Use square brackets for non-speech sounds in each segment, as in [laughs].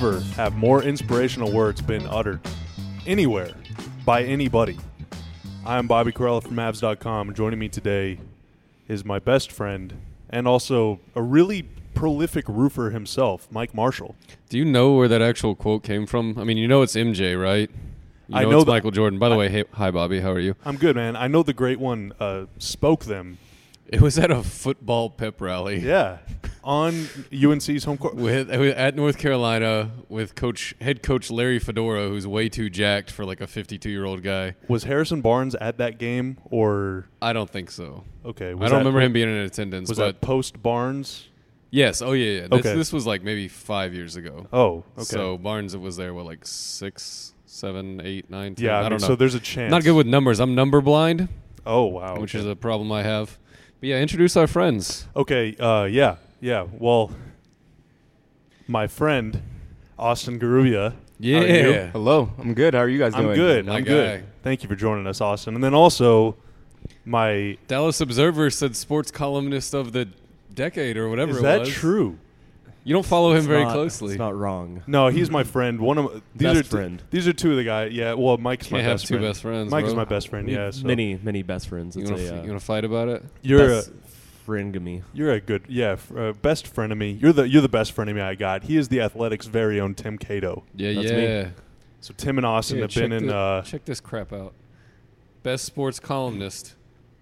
have more inspirational words been uttered anywhere by anybody. I am Bobby Karalla from Mavs.com. Joining me today is my best friend and also a really prolific roofer himself, Mike Marshall. Do you know where that actual quote came from? I mean, you know it's MJ, right? You I know, know it's that- Michael Jordan. By the I- way, hey, hi Bobby, how are you? I'm good, man. I know the great one uh, spoke them. It was at a football pep rally. Yeah, on UNC's home court. With, at North Carolina with coach head coach Larry Fedora, who's way too jacked for like a 52 year old guy. Was Harrison Barnes at that game, or I don't think so. okay? I don't that- remember him being in attendance. Was but that post Barnes? yes, oh yeah, yeah. This, Okay. this was like maybe five years ago. Oh, okay. So Barnes was there. What like six, seven, eight, nine, ten? yeah, I, I, mean, don't know. so there's a chance. Not good with numbers. I'm number blind, Oh wow. which okay. is a problem I have. But yeah, introduce our friends. Okay, uh, yeah, yeah. Well, my friend Austin Ngaruiya. Yeah. How are you? Hello, I'm good. How are you guys doing? I'm doing? good. My I'm guy. good. Thank you for joining us, Austin. And then also, my Dallas Observer said sports columnist of the decade or whatever is it that was. true? You don't follow him It's very not- closely. It's not wrong. No, he's my friend. One of these Best are t- friend. these are two of the guys. Yeah, well, Mike's my Can't have best two friend. best friends. Mike is my best friend. Yeah, so many, many best friends. You It's want a, to uh, you want to fight about it? You're a best a, friendgamy. you're a good yeah f- uh, best friend of me. You're the you're the best friend of me I got. He is the Athletic's very own Tim Cato. Yeah, That's me. yeah. So Tim and Austin Yeah, have been in. the- Uh, check this crap out. Best sports columnist,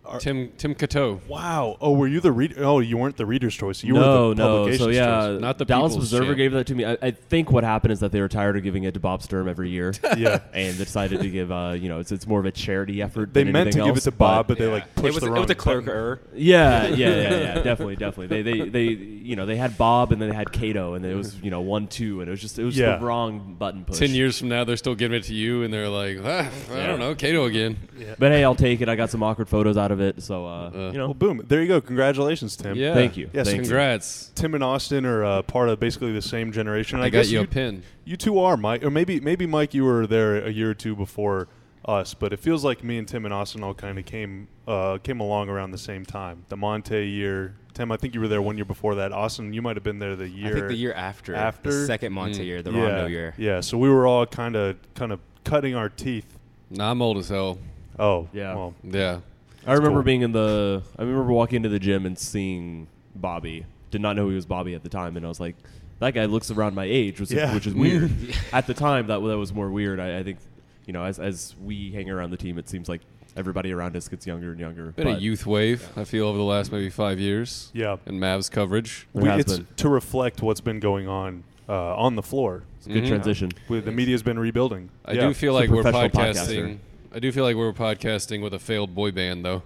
Are- Tim Tim Cato. wow. Oh, were you the reader? Oh, you weren't the reader's choice. You no, were the no. publication's So yeah, choice. Not the Dallas People's Observer champ. gave that to me. I, I think what happened is that they were tired of giving it to Bob Sturm every year, [laughs] Yeah. and decided to give. Uh, you know, it's it's more of a charity effort. They than meant to anything give it to Bob, but, but they like pushed it was, the it was a clerical button. error. Yeah, yeah, yeah, yeah, definitely, definitely. They, they, they, you know, they had Bob and then they had Cato, and it was, you know, one, two, and it was just, it was Yeah. the wrong button push. Ten years from now, they're still giving it to you, and they're like, ah, I Yeah. don't know, Cato again. But hey, I'll take it. I got some awkward photos out of it, so uh, Uh, you know, Well, boom. There you go. Congratulations, Tim. Yeah. thank you. Yes, Thank you. Congrats. Tim and Austin are uh, part of basically the same generation. I, I, got guess you a pin. You two are, Mike, or maybe maybe Mike, you were there a year or two before us, but it feels like me and Tim and Austin all kind of came uh, came along around the same time. The Monte year, Tim, I think you were there one year before that. Austin, you might have been there the year. I think the year after, after? the second Monte Mm. year, the yeah, Rondo year. Yeah, so we were all kind of kind of cutting our teeth. Nah, I'm old as hell. Oh, Yeah. Well, Yeah. I remember cool. being in the. I remember walking into the gym and seeing Bobby. Did not know he was Bobby at the time, and I was like, "That guy looks around my age," which, Yeah. is, which is weird. [laughs] at the time, that that was more weird. I, I think, you know, as as we hang around the team, it seems like everybody around us gets younger and younger. Been a youth wave. I feel over the last maybe five years. yeah. In Mavs coverage. There We, it's been. to reflect what's been going on uh, on the floor. It's a good Mhm. transition. With the media's been rebuilding. I Yeah. do feel He's like we're professional podcasting. podcaster. I do feel like we're podcasting with a failed boy band though.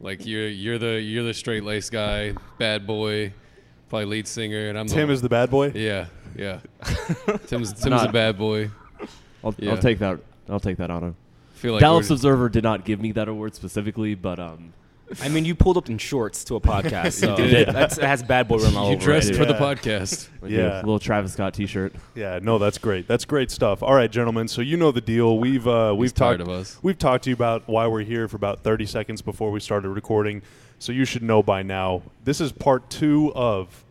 Like you're you're the you're the straight laced guy, bad boy, probably lead singer, and I'm Tim the, is the bad boy. yeah yeah. [laughs] Tim's Tim's not- a bad boy. I'll, Yeah. I'll take that. I'll take that honor. feel like Dallas we're- Observer did not give me that award specifically, but um, I mean, you pulled up in shorts to a [laughs] podcast, so You did. that's, it has bad boy written all you over dressed it. for the podcast. [laughs] Yeah. a little Travis Scott T-shirt. Yeah, no, that's great. That's great stuff. All right, gentlemen. So you know the deal. We've uh, we've talked of us. we've talked to you about why we're here for about thirty seconds before we started recording. So you should know by now. This is part two of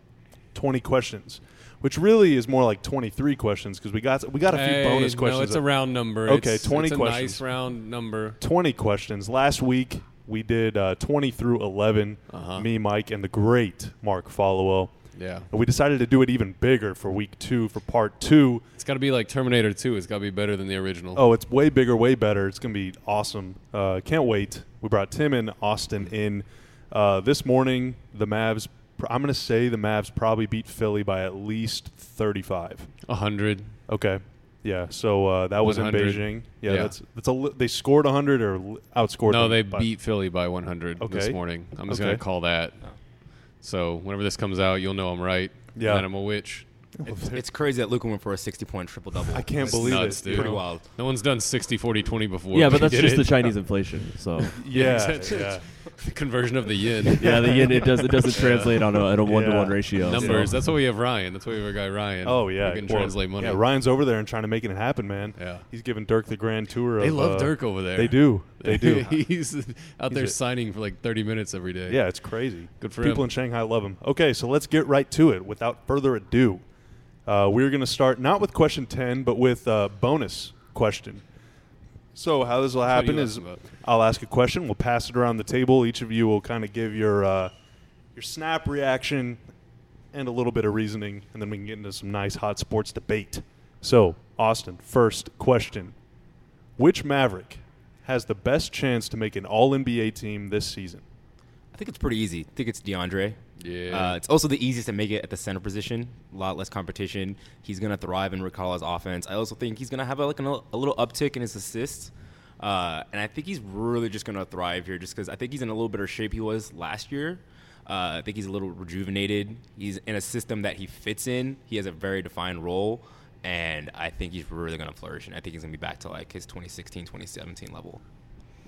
twenty questions, which really is more like twenty three questions because we got we got a few Hey, bonus questions. No, it's a round number. Okay, It's- 20 it's a questions. nice round number. 20 questions. Last week we did uh, 20 through 11. Uh-huh. Me, Mike, and the great Mark Followill. Yeah, And we decided to do it even bigger for week two, for part two. it's got to be like Terminator 2. It's got to be better than the original. Oh, it's way bigger, way better. It's going to be awesome. Uh, can't wait. We brought Tim and Austin in. Uh, this morning, the Mavs, I'm going to say the Mavs probably beat Philly by at least 35. hundred. Okay. Yeah, so uh, that was in 100. Beijing. Yeah, Yeah. that's that's a li- they scored 100 or li- outscored No, them they by- beat Philly by 100 this Okay. morning. I'm just Okay. gonna call that. So whenever this comes out, you'll know I'm right. Yeah. and I'm a witch. [laughs] It's, it's crazy that Luka went for a 60 point triple double. I can't It's believe nuts, it. dude. Pretty wild. No one's done 60, 40, 20 before. yeah, but that's just it. the Chinese inflation. So [laughs] Yeah, That's it. yeah. conversion of the yin. [laughs] yeah, the yin it does it doesn't translate on a, at a one to one Yeah. ratio. so- Numbers. That's why we have Ryan. That's why we have our guy Ryan. Oh yeah, Who can Well, translate money. Yeah, Ryan's over there and trying to make it happen, man. Yeah. he's giving Dirk the grand tour. They of, love uh, Dirk over there. They do. They do. He's out there a- signing for like 30 minutes every day. yeah, it's crazy. Good for People him. in Shanghai love him. Okay, so let's get right to it. Without further ado, uh, we're going to start not with question ten, but with uh, bonus question. So how this will happen is? I'll ask a question. We'll pass it around the table. Each of you will kind of give your uh, your snap reaction and a little bit of reasoning, and then we can get into some nice hot sports debate. So, Austin, first question: Which Maverick has the best chance to make an All NBA team this season? I think it's pretty easy. I think it's DeAndre. Yeah. Uh, it's also the easiest to make it at the center position. A lot less competition. He's gonna thrive in Carlisle's offense. I also think he's gonna have a, like an, a little uptick in his assists. Uh, and I think he's really just gonna thrive here, just because I think he's in a little better shape he was last year. Uh, I think he's a little rejuvenated. He's in a system that he fits in. He has a very defined role, and I think he's really gonna flourish. And I think he's gonna be back to like his 2016, 2017 level.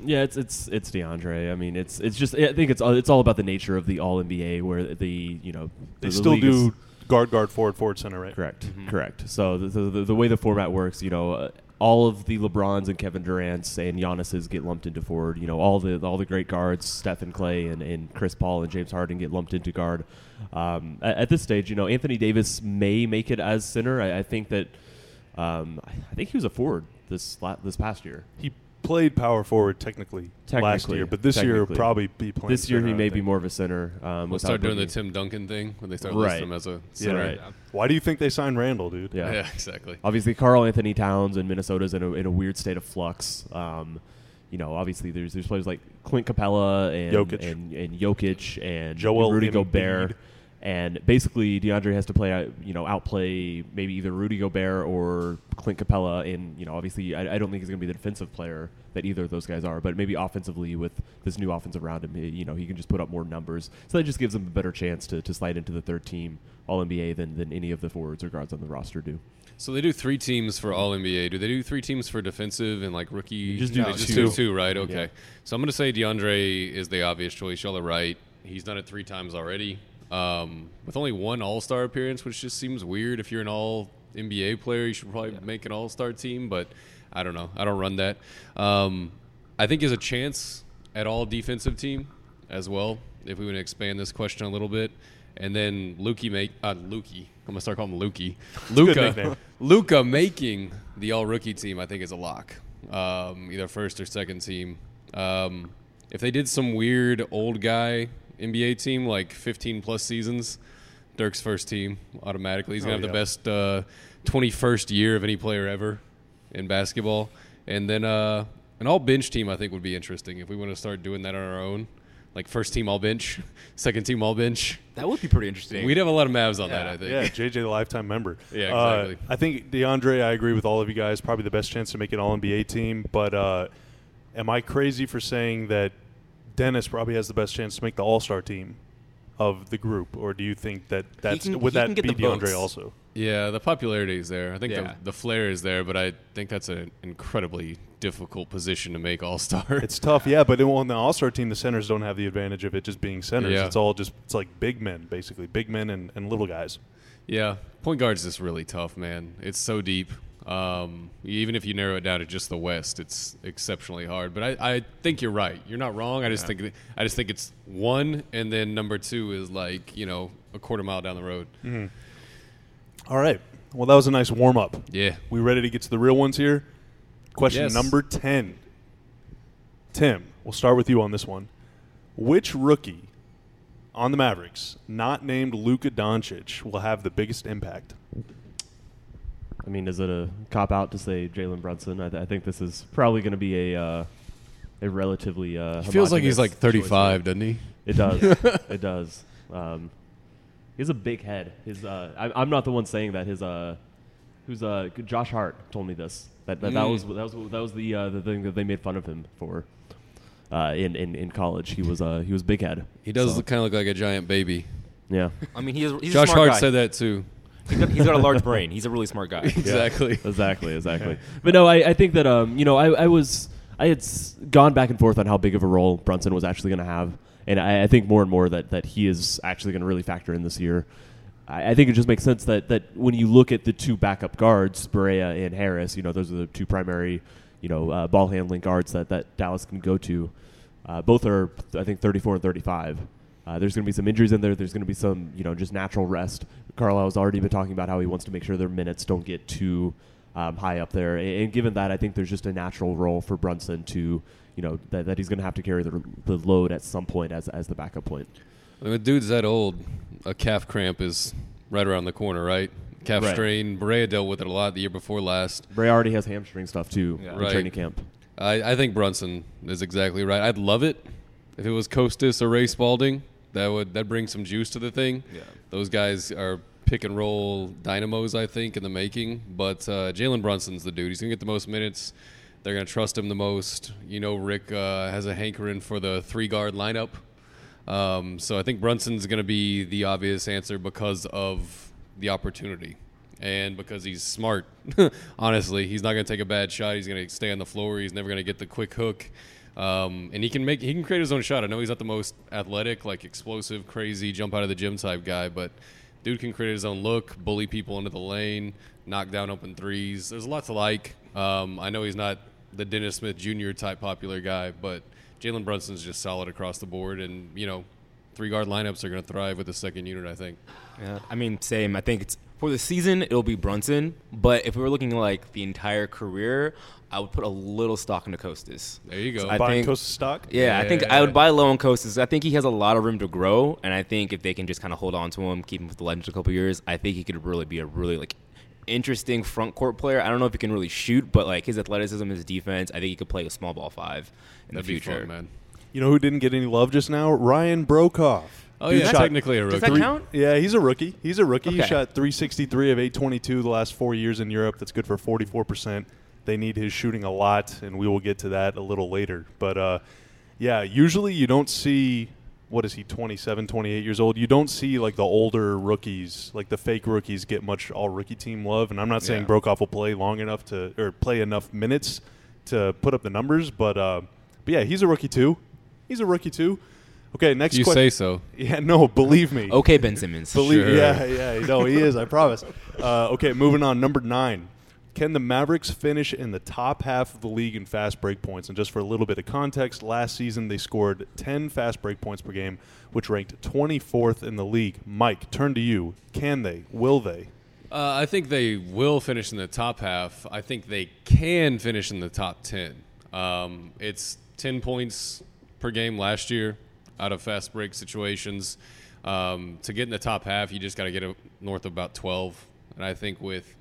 Yeah, it's it's it's DeAndre. I mean, it's it's just I think it's all- it's all about the nature of the All NBA, where the you know They the still league is- do guard, guard, forward, forward, center, right? correct, correct. So the, the the way the format works, you know, uh, all of the LeBrons and Kevin Durant's and Giannis's get lumped into forward. You know, all the all the great guards, Steph and Clay and, and Chris Paul and James Harden get lumped into guard. Um, at, at this stage, you know, Anthony Davis may make it as center. I, I think that um, I I think he was a forward this la- this past year. He played power forward technically, last Technically, year, but this year will technically. probably be playing. This year center, he I may be think. more of a center. Um, We'll without start doing the Boogie. Tim Duncan thing when they start Right. listing him as a Yeah, center. right. Why do you think they signed Randle, dude? Yeah. Yeah, exactly. obviously Karl-Anthony Towns and Minnesota's in a, in a weird state of flux. Um, you know, obviously there's there's players like Clint Capela and Jokic. and, and Jokic and Joel Rudy Embiid. Gobert. And basically, DeAndre has to play, out- you know, outplay maybe either Rudy Gobert or Clint Capela. And you know, obviously, I, I don't think he's going to be the defensive player that either of those guys are. But maybe offensively, with this new offense around him, he- you know, he can just put up more numbers. So that just gives him a better chance to, to slide into the third team All NBA than than any of the forwards or guards on the roster do. So they do three teams for All NBA. Do they do three teams for defensive and like rookie? You just do They just two. two, right? Okay. Yeah. So I'm going to say DeAndre is the obvious choice. Y'all are right. He's done it three times already. Um, with only one All Star appearance, which just seems weird. If you're an All NBA player, you should probably make an All Star team. But I don't know. I don't run that. Um, I think is a chance at All Defensive team as well. If we want to expand this question a little bit, and then Lukey make uh, Lukey. I'm gonna start calling him Lukey. [laughs] Luka. Luka making the all rookie team, I think, is a lock. Um, either first or second team. Um, if they did some weird old guy NBA team, like 15 plus seasons, Dirk's first team automatically. He's gonna Oh, have the best uh, 21st year of any player ever in basketball. And then uh, an all bench team, I think, would be interesting if we want to start doing that on our own. Like first team all bench, [laughs] second team all bench. That would be pretty interesting. We'd have a lot of Mavs on that, I think. Yeah, [laughs] JJ, the lifetime member. Yeah, Uh, exactly. I think DeAndre. I agree with all of you guys. Probably the best chance to make an All NBA team. But uh, am I crazy for saying that Dennis probably has the best chance to make the All Star team of the group, or do you think that that's can- would that be the DeAndre votes. also? Yeah, the popularity is there. I think Yeah. the, the flair is there, but I think that's an incredibly difficult position to make All Star. It's tough, yeah. But on the All Star team, the centers don't have the advantage of it just being centers. Yeah. It's all just it's like big men, basically, big men and, and little guys. yeah, point guard's just really tough, man. It's so deep. Um, even if you narrow it down to just the West, it's exceptionally hard. But I, I think you're right. You're not wrong. I just think I just think it's one, and then number two is like you know a quarter mile down the road. All right. Well, that was a nice warm up. Yeah. We ready to get to the real ones here? Question Yes. number 10. Tim, we'll start with you on this one. Which rookie on the Mavericks, not named Luka Doncic, will have the biggest impact? I mean, is it a cop out to say Jalen Brunson? I, th- I think this is probably going to be a uh, a relatively. Uh, He feels like he's like homogeneous choice 35, doesn't he? It does. [laughs] it does. Um, he has a big head. His uh, I, I'm not the one saying that. His uh, who's uh, Josh Hart told me this. That that, that Mm. was that was that was the uh, the thing that they made fun of him for. Uh, in, in, in college, he was uh, he was big head. He does So, kind of look like a giant baby. yeah, I mean, he is, he's Josh a smart Hart guy. said that too. He's got, he's got a large brain. He's a really smart guy. [laughs] exactly. exactly, exactly. But no, I, I think that um, you know, I, I was I had s- gone back and forth on how big of a role Brunson was actually going to have, and I, I think more and more that that he is actually going to really factor in this year. I, I think it just makes sense that that when you look at the two backup guards, Barea and Harris, you know, those are the two primary, you know, uh, ball handling guards that that Dallas can go to. Uh, both are, I think, 34 and 35. Uh, there's going to be some injuries in there. There's going to be some, you know, just natural rest. Carlisle has already been talking about how he wants to make sure their minutes don't get too um, high up there. And, and given that, I think there's just a natural role for Brunson to, you know, that, that he's going to have to carry the, the load at some point as, as the backup point. I mean, dude's that old. A calf cramp is right around the corner, right? Calf Right. strain. Barea dealt with it a lot the year before last. Bray already has hamstring stuff too Yeah. in Right. training camp. I, I think Brunson is exactly right. I'd love it if it was Kostas or Ray Spalding. That would that bring some juice to the thing. Yeah. Those guys are pick and roll dynamos, I think, in the making. But uh, Jalen Brunson's the dude. He's gonna get the most minutes. They're gonna trust him the most. You know, Rick uh, has a hankering for the three guard lineup. Um, so I think Brunson's gonna be the obvious answer because of the opportunity and because he's smart. [laughs] Honestly, he's not going to take a bad shot. He's going to stay on the floor. He's never going to get the quick hook, um, and he can make he can create his own shot. I know he's not the most athletic, like explosive, crazy, jump out of the gym type guy, but dude can create his own look, bully people into the lane, knock down open threes. There's a lot to like. Um, I know he's not the Dennis Smith Jr. type popular guy, but Jalen Brunson's just solid across the board, and you know. Three guard lineups are going to thrive with the second unit, I think. Yeah, I mean, same. I think it's for the season it'll be Brunson, but if we were looking like the entire career, I would put a little stock into Kostas. There you go. I Buying think- Costa stock. Yeah, I think I would buy low on Kostas. I think he has a lot of room to grow, and I think if they can just kind of hold on to him, keep him with the Legends a couple years, I think he could really be a really like interesting front court player. I don't know if he can really shoot, but like his athleticism, his defense, I think he could play a small ball five in That'd the be future. fun, man. You know who didn't get any love just now? Ryan Broekhoff. Oh Dude yeah, shot technically a Does rookie. that three- count? Yeah, he's a rookie. He's a rookie. He shot 363 of 822 the last four years in Europe. That's good for 44%. They need his shooting a lot, and we will get to that a little later. But uh, yeah, usually you don't see, what is he, 27, 28 years old? You don't see like the older rookies, like the fake rookies, get much all rookie team love. And I'm not saying Yeah. Broekhoff will play long enough to, or play enough minutes to put up the numbers, but, uh, but yeah, he's a rookie too. He's a rookie too. Okay, next You question. say so. Yeah, no, believe me. Okay, Ben Simmons. Believe, Sure. yeah, yeah, no, he is. I promise. Uh, okay, moving on. Number nine. Can the Mavericks finish in the top half of the league in fast break points? And just for a little bit of context, last season they scored 10 fast break points per game, which ranked 24th in the league. Mike, turn to you. Can they? Will they? Uh, I think they will finish in the top half. I think they can finish in the top 10. Um, it's 10 points per game last year out of fast break situations. Um, to get in the top half, you just got to get north of about 12. And I think with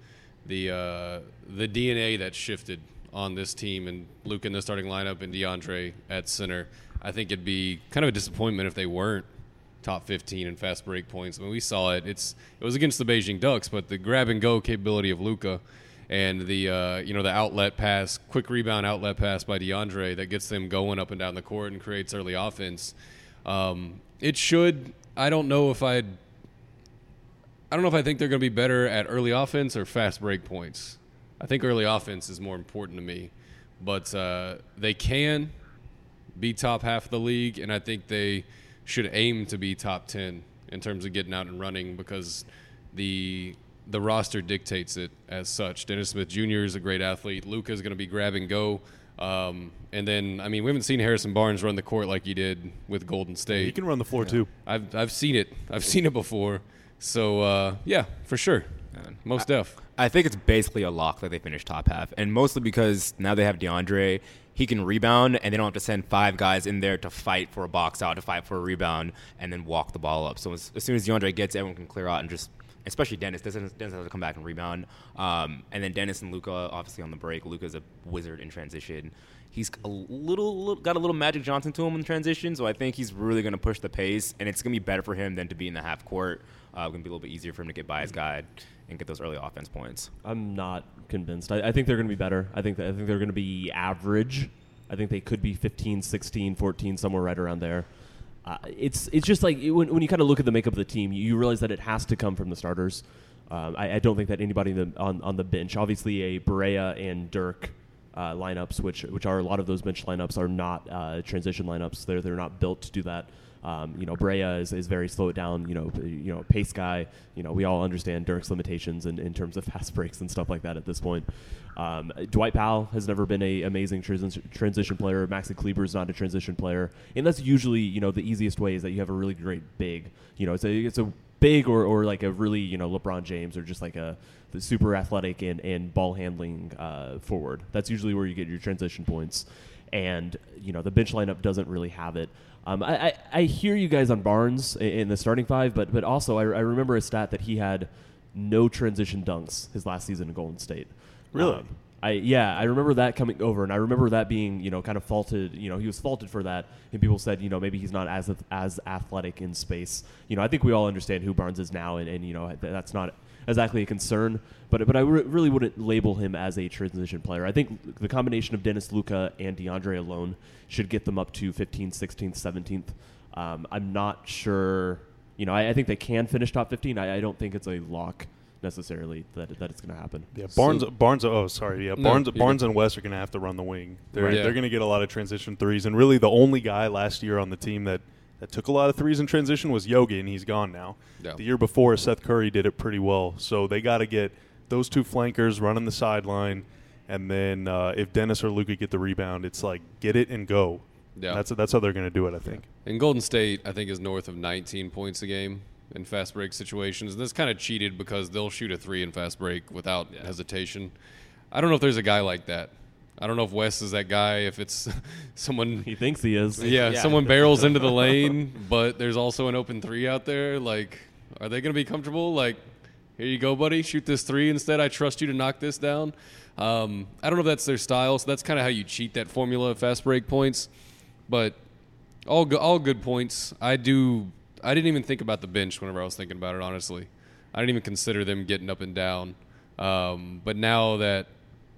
the uh, the DNA that shifted on this team and Luke in the starting lineup and DeAndre at center, I think it'd be kind of a disappointment if they weren't top 15 in fast break points. I mean, we saw it. It's it was against the Beijing Ducks, but the grab and go capability of Luka and the uh, you know the outlet pass, quick rebound outlet pass by DeAndre that gets them going up and down the court and creates early offense. Um, it should. I don't know if I'd. I don't know if I think they're going to be better at early offense or fast break points. I think early offense is more important to me, but uh, they can be top half of the league, and I think they should aim to be top ten in terms of getting out and running because the the roster dictates it as such. Dennis Smith Jr. is a great athlete. Luka is going to be grab and go. Um, and then, I mean, we haven't seen Harrison Barnes run the court like he did with Golden State. He can run the floor too. I've I've seen it. I've seen it before. So uh, yeah, for sure, most def. I think it's basically a lock that they finish top half, and mostly because now they have DeAndre. He can rebound, and they don't have to send five guys in there to fight for a box out, to fight for a rebound, and then walk the ball up. So as, as soon as DeAndre gets, everyone can clear out and just, especially Dennis. Dennis, Dennis has to come back and rebound. Um, and then Dennis and Luka, obviously on the break. Luka's a wizard in transition. He's a little, little got a little Magic Johnson to him in transition, so I think he's really going to push the pace, and it's going to be better for him than to be in the half court. Uh, going to be a little bit easier for him to get by his guy and get those early offense points. I'm not convinced. I, I think they're going to be better. I think that, I think they're going to be average. I think they could be 15, 16, 14, somewhere right around there. Uh, it's it's just like when, when you kind of look at the makeup of the team, you, you realize that it has to come from the starters. Um, I, I don't think that anybody the, on on the bench, obviously a Barea and Dirk, uh, lineups, which which are a lot of those bench lineups are not uh, transition lineups. They're they're not built to do that. Um, you know, Brea is, is very slow it down. You know, you know, pace guy. You know, we all understand Dirk's limitations in, in terms of [laughs] fast breaks and stuff like that at this point. Um, Dwight Powell has never been a amazing transi- transition player. Maxi Kleber is not a transition player, and that's usually you know the easiest way is that you have a really great big. You know, it's a it's a big or, or like a really you know LeBron James or just like a super athletic and, and ball handling uh, forward. That's usually where you get your transition points, and you know the bench lineup doesn't really have it. Um, I, I, I hear you guys on Barnes in the starting five, but but also I, I remember a stat that he had no transition dunks his last season in Golden State. Really? Um, I yeah, I remember that coming over, and I remember that being you know kind of faulted. You know, he was faulted for that, and people said you know maybe he's not as as athletic in space. You know, I think we all understand who Barnes is now, and, and you know that's not exactly a concern. But but I re- really wouldn't label him as a transition player. I think the combination of Dennis Luka and DeAndre alone should get them up to 15th, 16th, 17th. Um, I'm not sure. You know, I, I think they can finish top 15. I, I don't think it's a lock necessarily that that it's going to happen. Yeah, Barnes. So- Barnes. Oh, sorry. Yeah, No, Barnes. you're Barnes and Wes are going to have to run the wing. They're Right. Yeah. they're going to get a lot of transition threes, and really the only guy last year on the team that that took a lot of threes in transition was Yogi, and he's gone now. Yeah. The year before, Seth Curry did it pretty well. So they got to get those two flankers running the sideline, and then uh, if Dennis or Luka get the rebound, it's like get it and go. Yeah. That's that's how they're going to do it. I think. And Golden State, I think, is north of 19 points a game in fast break situations. And that's kind of cheated because they'll shoot a three in fast break without hesitation. I don't know if there's a guy like that. I don't know if Wes is that guy. If it's [laughs] someone, He thinks he is. yeah, Yeah. someone barrels into the [laughs] lane, but there's also an open three out there. Like, are they going to be comfortable? Like, here you go, buddy. Shoot this three instead. I trust you to knock this down. Um, I don't know if that's their style. So that's kind of how you cheat that formula of fast break points. But all go- all good points. I do. I didn't even think about the bench whenever I was thinking about it. Honestly, I didn't even consider them getting up and down. Um, but now that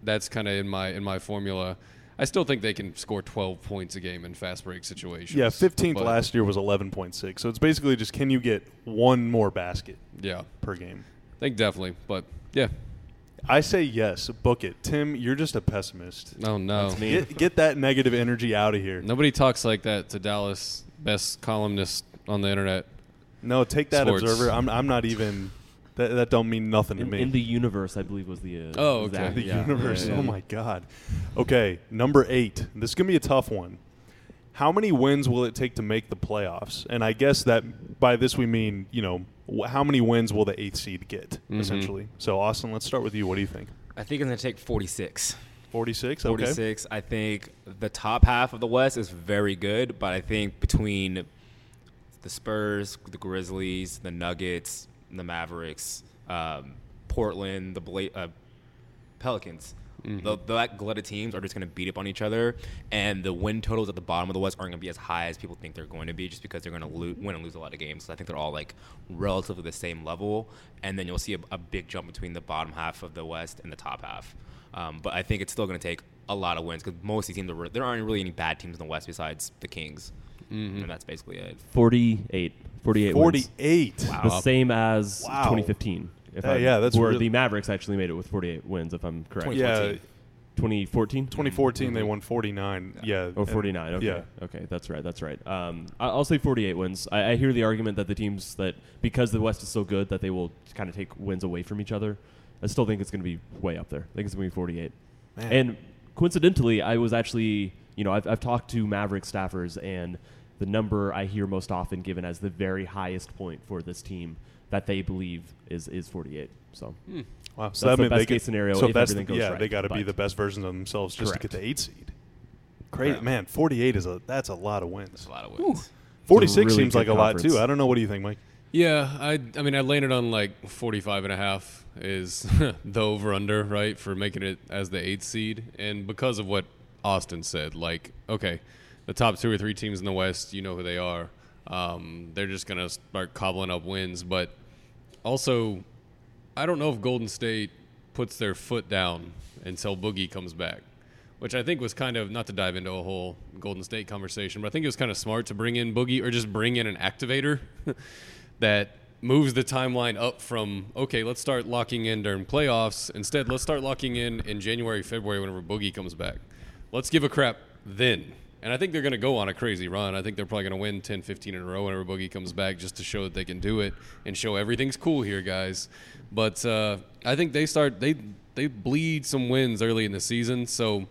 that's kind of in my in my formula, I still think they can score 12 points a game in fast break situations. Yeah, 15th But, last year was 11.6. So it's basically just can you get one more basket Yeah, per game? I think definitely. But yeah. I say yes. Book it, Tim. You're just a pessimist. Oh no. That's me. Get, get that negative energy out of here. Nobody talks like that to Dallas best columnist on the internet. No, take that, Sports. Observer. I'm, I'm not even. That, that don't mean nothing to In, me. in the universe, I believe was the. Uh, Oh, okay. that- the yeah, universe. yeah, yeah. Oh my God. Okay, number eight. This is gonna be a tough one. How many wins will it take to make the playoffs? And I guess that by this we mean you know wh- how many wins will the eighth seed get Mhm. essentially. So Austin, let's start with you. What do you think? I think it's going to take 46. Forty six. Okay. 46. I think the top half of the West is very good, but I think between the Spurs, the Grizzlies, the Nuggets, the Mavericks, um, Portland, the Bla- uh, Pelicans, the, that glut of teams are just going to beat up on each other, and the win totals at the bottom of the West aren't going to be as high as people think they're going to be, just because they're going to lo- win and lose a lot of games. So I think they're all like relatively the same level, and then you'll see a, a big jump between the bottom half of the West and the top half. Um, but I think it's still going to take a lot of wins because most of these teams are, re- there aren't really any bad teams in the West besides the Kings, and that's basically it. 48. 48 wins. Forty eight. The same as Wow. 2015. If Yeah, I'm- yeah, that's where real- the Mavericks actually made it with 48 wins, if I'm correct. Yeah, 2014? 2014 they won 49. Yeah. Or and- 49. Okay. Yeah. Okay, that's right. That's right. Um, I- I'll say 48 wins. I, I hear the argument that the teams that because the West is so good that they will kind of take wins away from each other. I still think it's going to be way up there. I think it's going to be 48. Man. And coincidentally, I was actually, you know, I've, I've talked to Maverick staffers, and the number I hear most often given as the very highest point for this team that they believe is is 48. So hmm. Wow. That's the meant best they case could- scenario So if that's everything the, goes yeah, right, they got to be the best versions of themselves just to get the eight seed. Great Correct. man. 48 is a that's a lot of That's wins. a lot of wins. 46 really seems good like a lot too. I don't know. What do you think, Mike? Yeah, I I mean I landed on like 45 and a half is [laughs] the over under, right, for making it as the 8th seed and because of what Austin said, like okay, the top 2 or 3 teams in the West, you know who they are. Um, they're just going to start cobbling up wins, but also I don't know if Golden State puts their foot down until Boogie comes back, which I think was kind of not to dive into a whole Golden State conversation, but I think it was kind of smart to bring in Boogie or just bring in an activator [laughs] that moves the timeline up from okay, let's start locking in during playoffs. Instead, let's start locking in in January, February whenever Boogie comes back. Let's give a crap then. And I think they're going to go on a crazy run. I think they're probably going to win 10, 15 in a row whenever Boogie comes back just to show that they can do it and show everything's cool here, guys. But uh, I think they start they they bleed some wins early in the season, so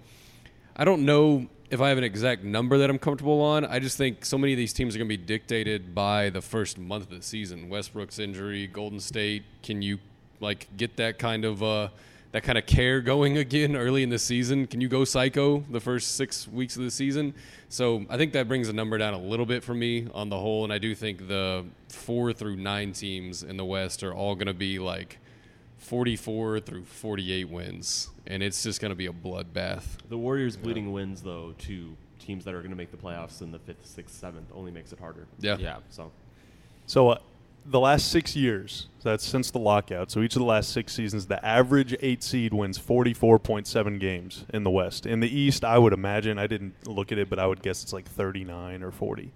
I don't know if I have an exact number that I'm comfortable on. I just think so many of these teams are going to be dictated by the first month of the season. Westbrook's injury, Golden State. Can you like get that kind of uh, that kind of care going [laughs] again early in the season? Can you go psycho the first six weeks of the season? So I think that brings the number down a little bit for me on the whole, and I do think the four through nine teams in the West are all going to be like 44 through 48 wins, and it's just going to be a bloodbath. The Warriors bleeding wins though to teams that are going to make the playoffs in the fifth, sixth, seventh only makes it harder. Yeah. Yeah. So So uh, the last six years, that's since the lockout. So each of the last six seasons, the average eight seed wins 44.7 games in the West. In the East, I would imagine, I didn't look at it, but I would guess it's like 39 or 40.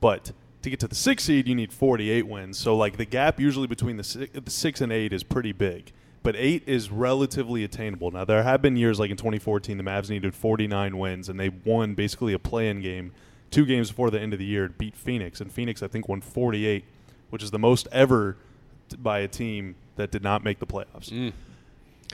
But to get to the six seed, you need 48 wins. So like the gap usually between the six, the six and eight is pretty big. But eight is relatively attainable. Now there have been years like in 2014, the Mavs needed 49 wins, and they won basically a play-in game, two games before the end of the year, to beat Phoenix, and Phoenix I think won 48, which is the most ever t- by a team that did not make the playoffs. Mm,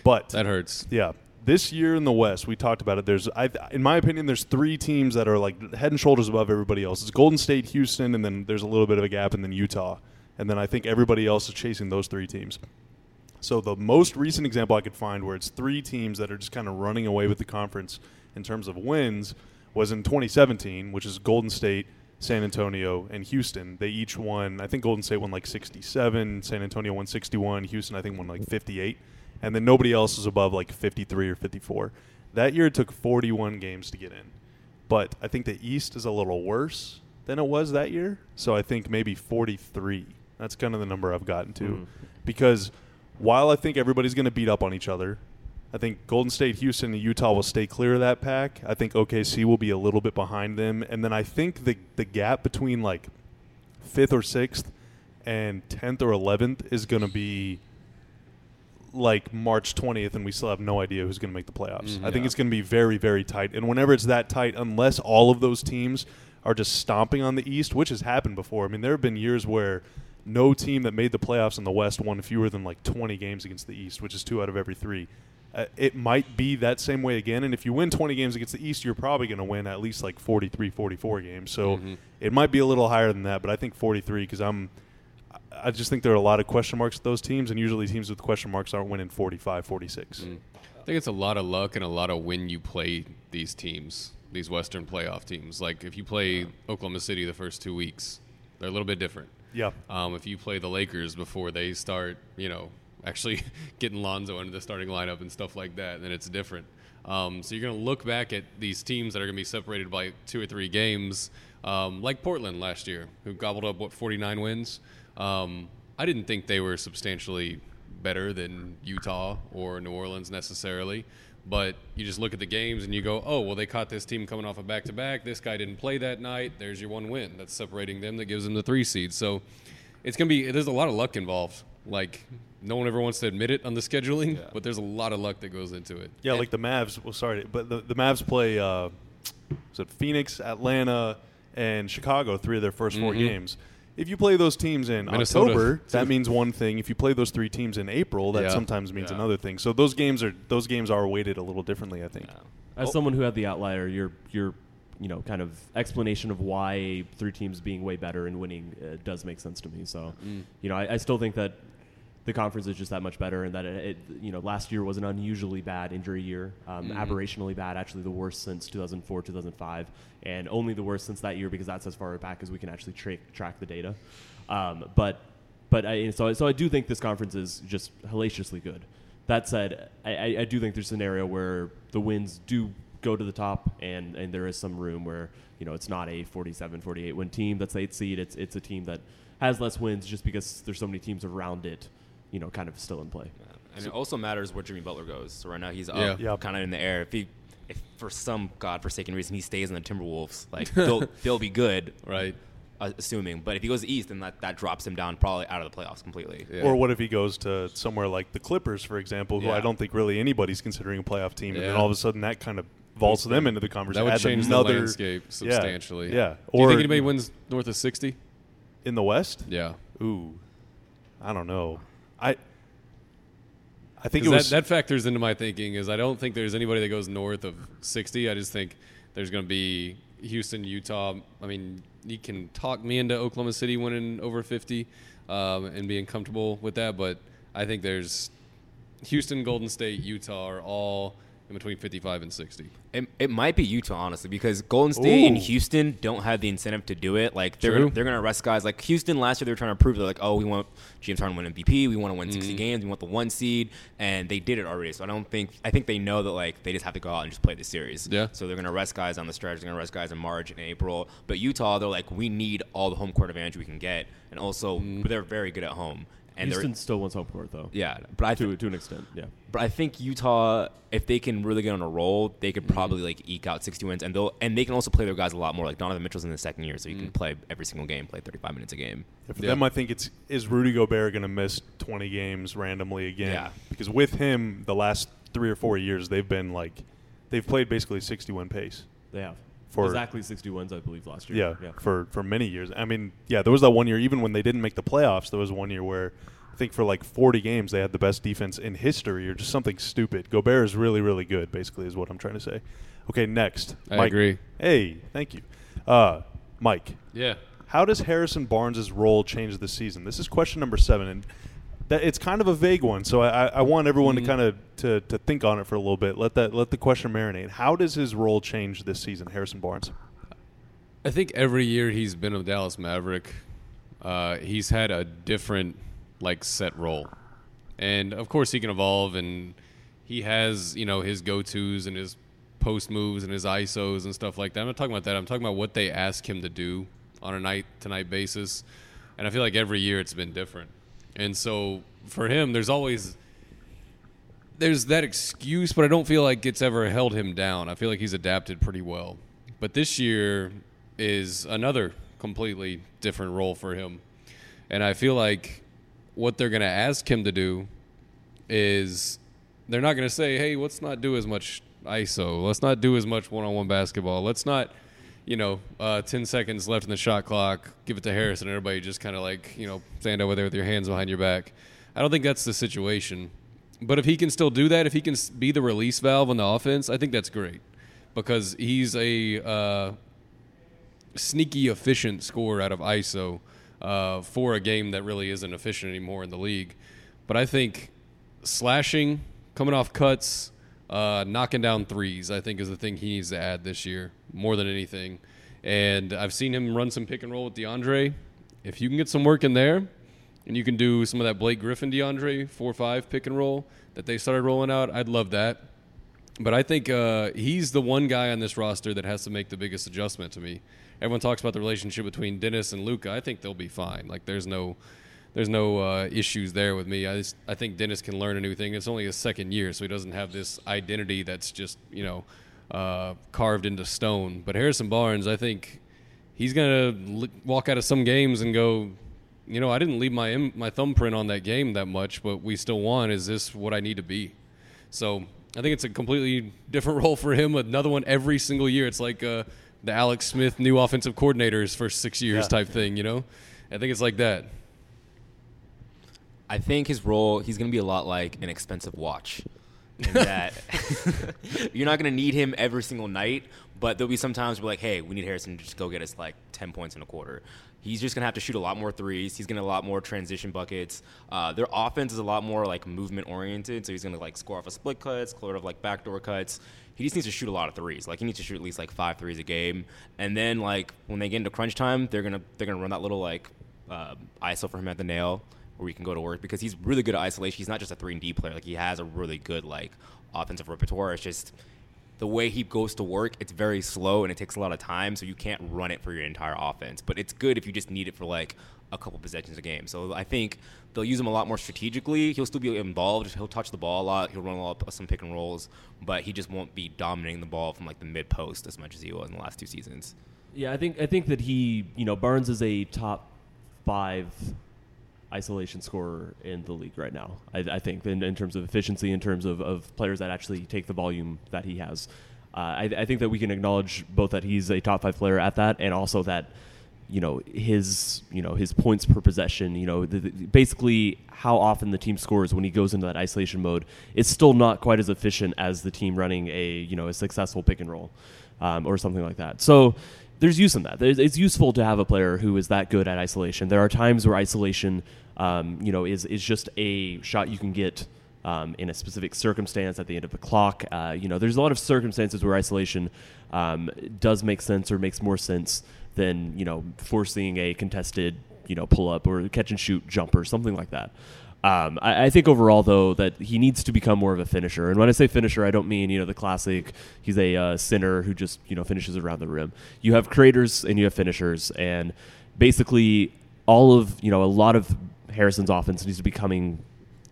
But that hurts. yeah. This year in the West, we talked about it. There's, I, in my opinion, there's three teams that are like head and shoulders above everybody else. It's Golden State, Houston, and then there's a little bit of a gap, and then Utah, and then I think everybody else is chasing those three teams. So the most recent example I could find where it's three teams that are just kind of running away with the conference in terms of wins was in 2017, which is Golden State, San Antonio, and Houston. They each won. I think Golden State won like 67, San Antonio won 61, Houston I think won like 58, and then nobody else was above like 53 or 54. That year it took 41 games to get in, but I think the East is a little worse than it was that year. So I think maybe 43. That's kind of the number I've gotten to, Mhm. because while I think everybody's going to beat up on each other, I think Golden State, Houston, and Utah will stay clear of that pack. I think OKC will be a little bit behind them, and then I think the the gap between like fifth or sixth and tenth or eleventh is going to be like March 20th, and we still have no idea who's going to make the playoffs. Mhm. I think it's going to be very, very tight. And whenever it's that tight, unless all of those teams are just stomping on the East, which has happened before. I mean, there have been years where no team that made the playoffs in the West won fewer than like 20 games against the East, which is two out of every three. Uh, it might be that same way again. And if you win 20 games against the East, you're probably going to win at least like 43, 44 games. So Mhm. it might be a little higher than that, but I think 43 because I'm. I just think there are a lot of question marks with those teams, and usually teams with question marks aren't winning 45, 46. Mm. I think it's a lot of luck and a lot of when you play these teams, these Western playoff teams. Like if you play Oklahoma City the first two weeks, they're a little bit different. Yeah. Um, if you play the Lakers before they start, you know, actually [laughs] getting Lonzo into the starting lineup and stuff like that, then it's different. Um, so you're going to look back at these teams that are going to be separated by two or three games, um, like Portland last year, who gobbled up what 49 wins. Um, I didn't think they were substantially better than Utah or New Orleans necessarily. But you just look at the games and you go, oh, well, they caught this team coming off a back to back. This guy didn't play that night. There's your one win. That's separating them. That gives them the three seed. So it's going to be, there's a lot of luck involved. Like, no one ever wants to admit it on the scheduling, but there's a lot of luck that goes into it. Yeah, like the Mavs. Well, sorry, but the, the Mavs play. Uh, was it Phoenix, Atlanta, and Chicago? Three of their 1st four Mhm. games. If you play those teams in Minnesota, October, too. that [laughs] means one thing. If you play those three teams in April, that Yeah. sometimes means Yeah. another thing. So those games are those games are weighted a little differently. I think. As Oh. someone who had the outlier, your your you know kind of explanation of why three teams being way better and winning uh, does make sense to me. So Mm. you know I, I still think that the conference is just that much better, and that it, it you know last year was an unusually bad injury year, um, Mhm. aberrationally bad, actually the worst since 2004 2005, and only the worst since that year because that's as far back as we can actually tra- track the data. Um, but but I, so so I do think this conference is just hellaciously good. That said, I, I, I do think there's a scenario where the wins do go to the top, and, and there is some room where you know it's not a 47, 48 win team that's the eighth seed. It's it's a team that has less wins just because there's so many teams around it, you know, kind of still in play. And it also matters where Jimmy Butler goes. So right now he's up, Yeah. Yeah. kind of in the air. If he, if for some godforsaken reason he stays in the Timberwolves, like [laughs] they'll they'll be good. Right. uh, assuming. But if he goes east, then that, that drops him down probably out of the playoffs completely. Yeah. Or what if he goes to somewhere like the Clippers, for example, who I don't think really anybody's considering a playoff team, and then all of a sudden that kind of vaults them into the conversation. That would change another, the landscape substantially. yeah. Do you think anybody wins north of 60? in the West. Yeah. Ooh, I don't know. I I think was that, that factors into my thinking is I don't think there's anybody that goes north of 60. I just think there's going to be Houston, Utah. I mean, you can talk me into Oklahoma City winning over 50 um, and being comfortable with that, but I think there's Houston, Golden State, Utah are all in between 55 and 60. It, it might be Utah, honestly, because Golden State and Houston don't have the incentive to do it. Like they're True. they're gonna arrest guys. Like Houston last year, they were trying to prove they're like, oh, we want James Harden to win MVP, we want to win Mm-hmm. 60 games, we want the one seed, and they did it already. So I don't think I think they know that like they just have to go out and just play the series. Yeah. So they're gonna arrest guys on the stretch. They're gonna arrest guys in March and April. But Utah, they're like, we need all the home court advantage we can get, and also Mm-hmm. they're very good at home. And Houston still wants home court though. yeah, but I To to an extent, yeah. but I think Utah, if they can really get on a roll, they Mm-hmm. could probably like eke out 60 wins, and they'll and they can also play their guys a lot more. Like Donovan Mitchell's in the second year, so you Mm-hmm. can play every single game, play 35 minutes a game. for Yeah. them. I think it's is Rudy Gobert going to miss 20 games randomly again? Yeah. Because with him, the last three or four years, they've been like they've played basically 61 pace. They have For- exactly 60 wins, I believe, last year. Yeah, yeah. for for many years. I mean, yeah, there was that one year. Even when they didn't make the playoffs, there was one year where I think for like 40 games they had the best defense in history, or just something stupid. Gobert is really, really good. Basically, is what I'm trying to say. Okay, next. I Mike. agree. Hey, thank you, uh, Mike. Yeah. How does Harrison Barnes' role change this season? This is question number seven, and that it's kind of a vague one. So I, I- I want everyone Mhm. to kind of to, to think on it for a little bit. Let that let the question marinate. How does his role change this season, Harrison Barnes? I think every year he's been a Dallas Maverick, uh, he's had a different like set role, and of course he can evolve, and he has you know his go tos and his post moves and his ISOs and stuff like that. I'm not talking about that. I'm talking about what they ask him to do on a night to night basis, and I feel like every year it's been different, and so for him, there's always there's that excuse, but I don't feel like it's ever held him down. I feel like he's adapted pretty well. But this year is another completely different role for him. And I feel like what they're going to ask him to do is they're not going to say, hey, let's not do as much ISO. Let's not do as much one on one basketball. Let's not, you know, uh, 10 seconds left in the shot clock, give it to Harris, and everybody just kind of like, you know, stand over there with your hands behind your back. I don't think that's the situation. But if he can still do that, if he can be the release valve on the offense, I think that's great because he's a uh, sneaky efficient scorer out of ISO uh, for a game that really isn't efficient anymore in the league. But I think slashing, coming off cuts, uh, knocking down threes, I think is the thing he needs to add this year more than anything. And I've seen him run some pick and roll with DeAndre. If you can get some work in there, and you can do some of that Blake Griffin DeAndre four five pick and roll that they started rolling out, I'd love that. But I think uh, he's the one guy on this roster that has to make the biggest adjustment to me. Everyone talks about the relationship between Dennis and Luka. I think they'll be fine. Like there's no there's no uh, issues there with me. I just, I think Dennis can learn a new thing. It's only his second year, so he doesn't have this identity that's just you know uh, carved into stone. But Harrison Barnes, I think he's gonna l- walk out of some games and go, you know, I didn't leave my Im- my thumbprint on that game that much, but we still won. Is this what I need to be? So I think it's a completely different [laughs] role for him. Another one every single year. It's like uh, the Alex Smith new offensive coordinators for six years Yeah. type thing. You know, I think it's like that. I think his role, he's going to be a lot like an expensive watch. In [laughs] that [laughs] you're not going to need him every single night, but there'll be some times where, like, hey, we need Harrison to just go get us like 10 points in a quarter. He's just going to have to shoot a lot more threes. He's going to a lot more transition buckets. Uh, their offense is a lot more like movement oriented, so he's going to like score off of split cuts, sort of like backdoor cuts. He just needs to shoot a lot of threes. Like he needs to shoot at least like five threes a game. And then like when they get into crunch time, they're gonna they're gonna run that little like uh, ISO for him at the nail where he can go to work because he's really good at isolation. He's not just a three and D player. Like he has a really good like offensive repertoire. It's just the way he goes to work, it's very slow and it takes a lot of time, so you can't run it for your entire offense. But it's good if you just need it for like a couple possessions a game. So I think they'll use him a lot more strategically. He'll still be involved. He'll touch the ball a lot. He'll run a lot of some pick and rolls, but he just won't be dominating the ball from like the mid post as much as he was in the last two seasons. Yeah, I think I think that he, you know, Barnes is a top five isolation scorer in the league right now. I, I think in, in terms of efficiency, in terms of, of players that actually take the volume that he has. Uh, I, I think that we can acknowledge both that he's a top five player at that, and also that you know his you know his points per possession. You know, the, the, basically how often the team scores when he goes into that isolation mode. It's still not quite as efficient as the team running a you know a successful pick and roll um, or something like that. So there's use in that. It's useful to have a player who is that good at isolation. There are times where isolation, um, you know, is is just a shot you can get um, in a specific circumstance at the end of the clock. Uh, you know, there's a lot of circumstances where isolation um, does make sense or makes more sense than you know forcing a contested you know pull up or catch and shoot jumper, something like that. Um, I, I, think overall, though, that he needs to become more of a finisher. And when I say finisher, I don't mean you know the classic. He's a uh, center who just you know finishes around the rim. You have creators and you have finishers, and basically all of you know a lot of Harrison's offense needs to be coming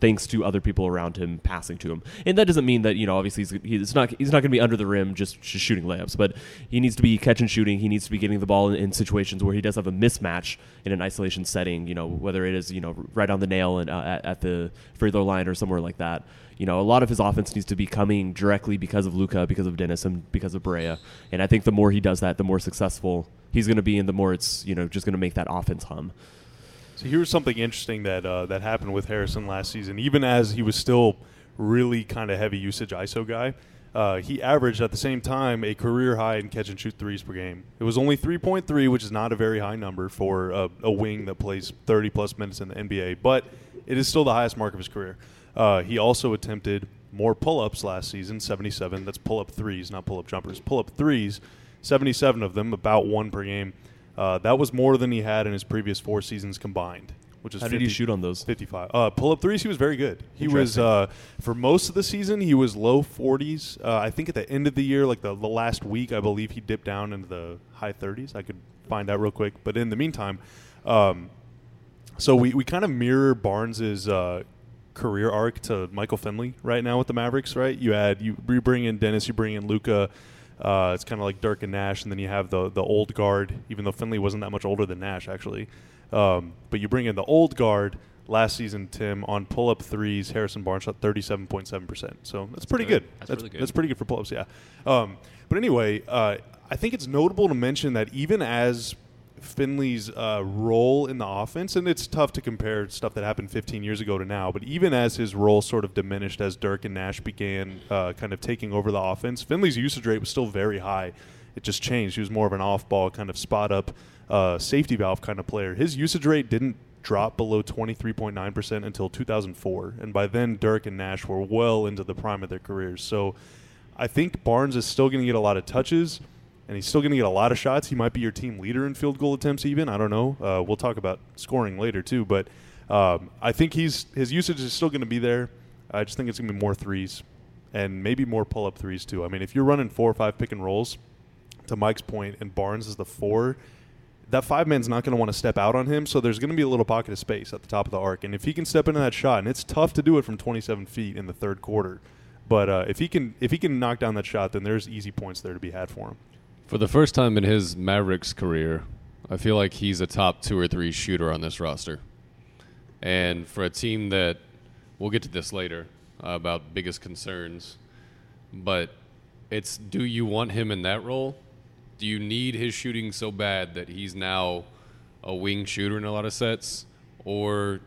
thanks to other people around him passing to him. And that doesn't mean that you know obviously he's, he's not he's not going to be under the rim just, just shooting layups, but he needs to be catch and shooting. He needs to be getting the ball in, in, situations where he does have a mismatch in an isolation setting. You know whether it is you know right on the nail and uh, at, at the free throw line or somewhere like that. You know, a lot of his offense needs to be coming directly because of Luka, because of Dennis, and because of Barea. And I think the more he does that, the more successful he's going to be, and the more it's you know just going to make that offense hum. So here's something interesting that uh, that happened with Harrison last season. Even as he was still really kind of heavy usage ISO guy, uh, he averaged at the same time a career high in catch and shoot threes per game. It was only 3.3, which is not a very high number for a, a, wing that plays 30 plus minutes in the NBA, but it is still the highest mark of his career. Uh, he also attempted more pull ups last season, 77. That's pull up threes, not pull up jumpers. Pull up threes, 77 of them, about one per game. Uh, that was more than he had in his previous four seasons combined. Which is how 50, did he shoot on those? Fifty-five. Uh, pull-up threes, he was very good. He was uh, for most of the season, he was low forties. Uh, I think at the end of the year, like the, the last week, I believe he dipped down into the high thirties. I could find out real quick, but in the meantime, um, so we, we kind of mirror Barnes's uh, career arc to Michael Finley right now with the Mavericks. Right? You add you, you bring in Dennis, you bring in Luka. Uh, it's kind of like Dirk and Nash, and then you have the the old guard. Even though Finley wasn't that much older than Nash, actually, um, but you bring in the old guard. Last season, Tim on pull-up threes, Harrison Barnes shot thirty-seven point seven percent. So that's, that's pretty good. good. That's, that's, really good. That's pretty good for pull-ups. Yeah. Um, but anyway, uh, I think it's notable to mention that even as Finley's uh, role in the offense, and it's tough to compare stuff that happened 15 years ago to now. But even as his role sort of diminished as Dirk and Nash began uh, kind of taking over the offense, Finley's usage rate was still very high. It just changed. He was more of an off-ball kind of spot-up uh, safety valve kind of player. His usage rate didn't drop below 23.9% until 2004, and by then Dirk and Nash were well into the prime of their careers. So I think Barnes is still going to get a lot of touches and he's still going to get a lot of shots. He might be your team leader in field goal attempts, even. I don't know. Uh, we'll talk about scoring later too, but um, I think he's his usage is still going to be there. I just think it's going to be more threes and maybe more pull up threes too. I mean, if you're running four or five pick and rolls, to Mike's point, and Barnes is the four. That five man's not going to want to step out on him, so there's going to be a little pocket of space at the top of the arc. And if he can step into that shot, and it's tough to do it from 27 feet in the third quarter, but uh, if he can if he can knock down that shot, then there's easy points there to be had for him. For the first time in his Mavericks career, I feel like he's a top two or three shooter on this roster. And for a team that, we'll get to this later uh, about biggest concerns, but it's do you want him in that role? Do you need his shooting so bad that he's now a wing shooter in a lot of sets? Or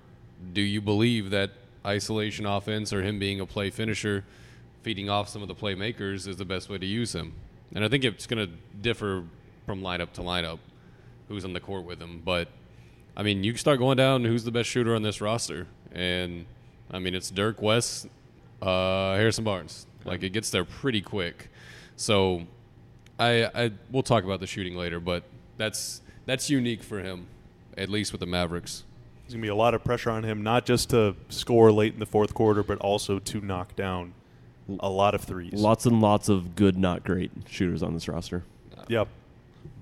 do you believe that isolation offense or him being a play finisher, feeding off some of the playmakers, is the best way to use him? And I think it's going to differ from lineup to lineup who's on the court with him. But, I mean, you start going down who's the best shooter on this roster. And, I mean, it's Dirk Wes, uh, Harrison Barnes. Like, it gets there pretty quick. So, I, I we'll talk about the shooting later, but that's that's unique for him, at least with the Mavericks. There's gonna be a lot of pressure on him, not just to score late in the fourth quarter, but also to knock down a lot of threes. Lots and lots of good, not great shooters on this roster. Yep.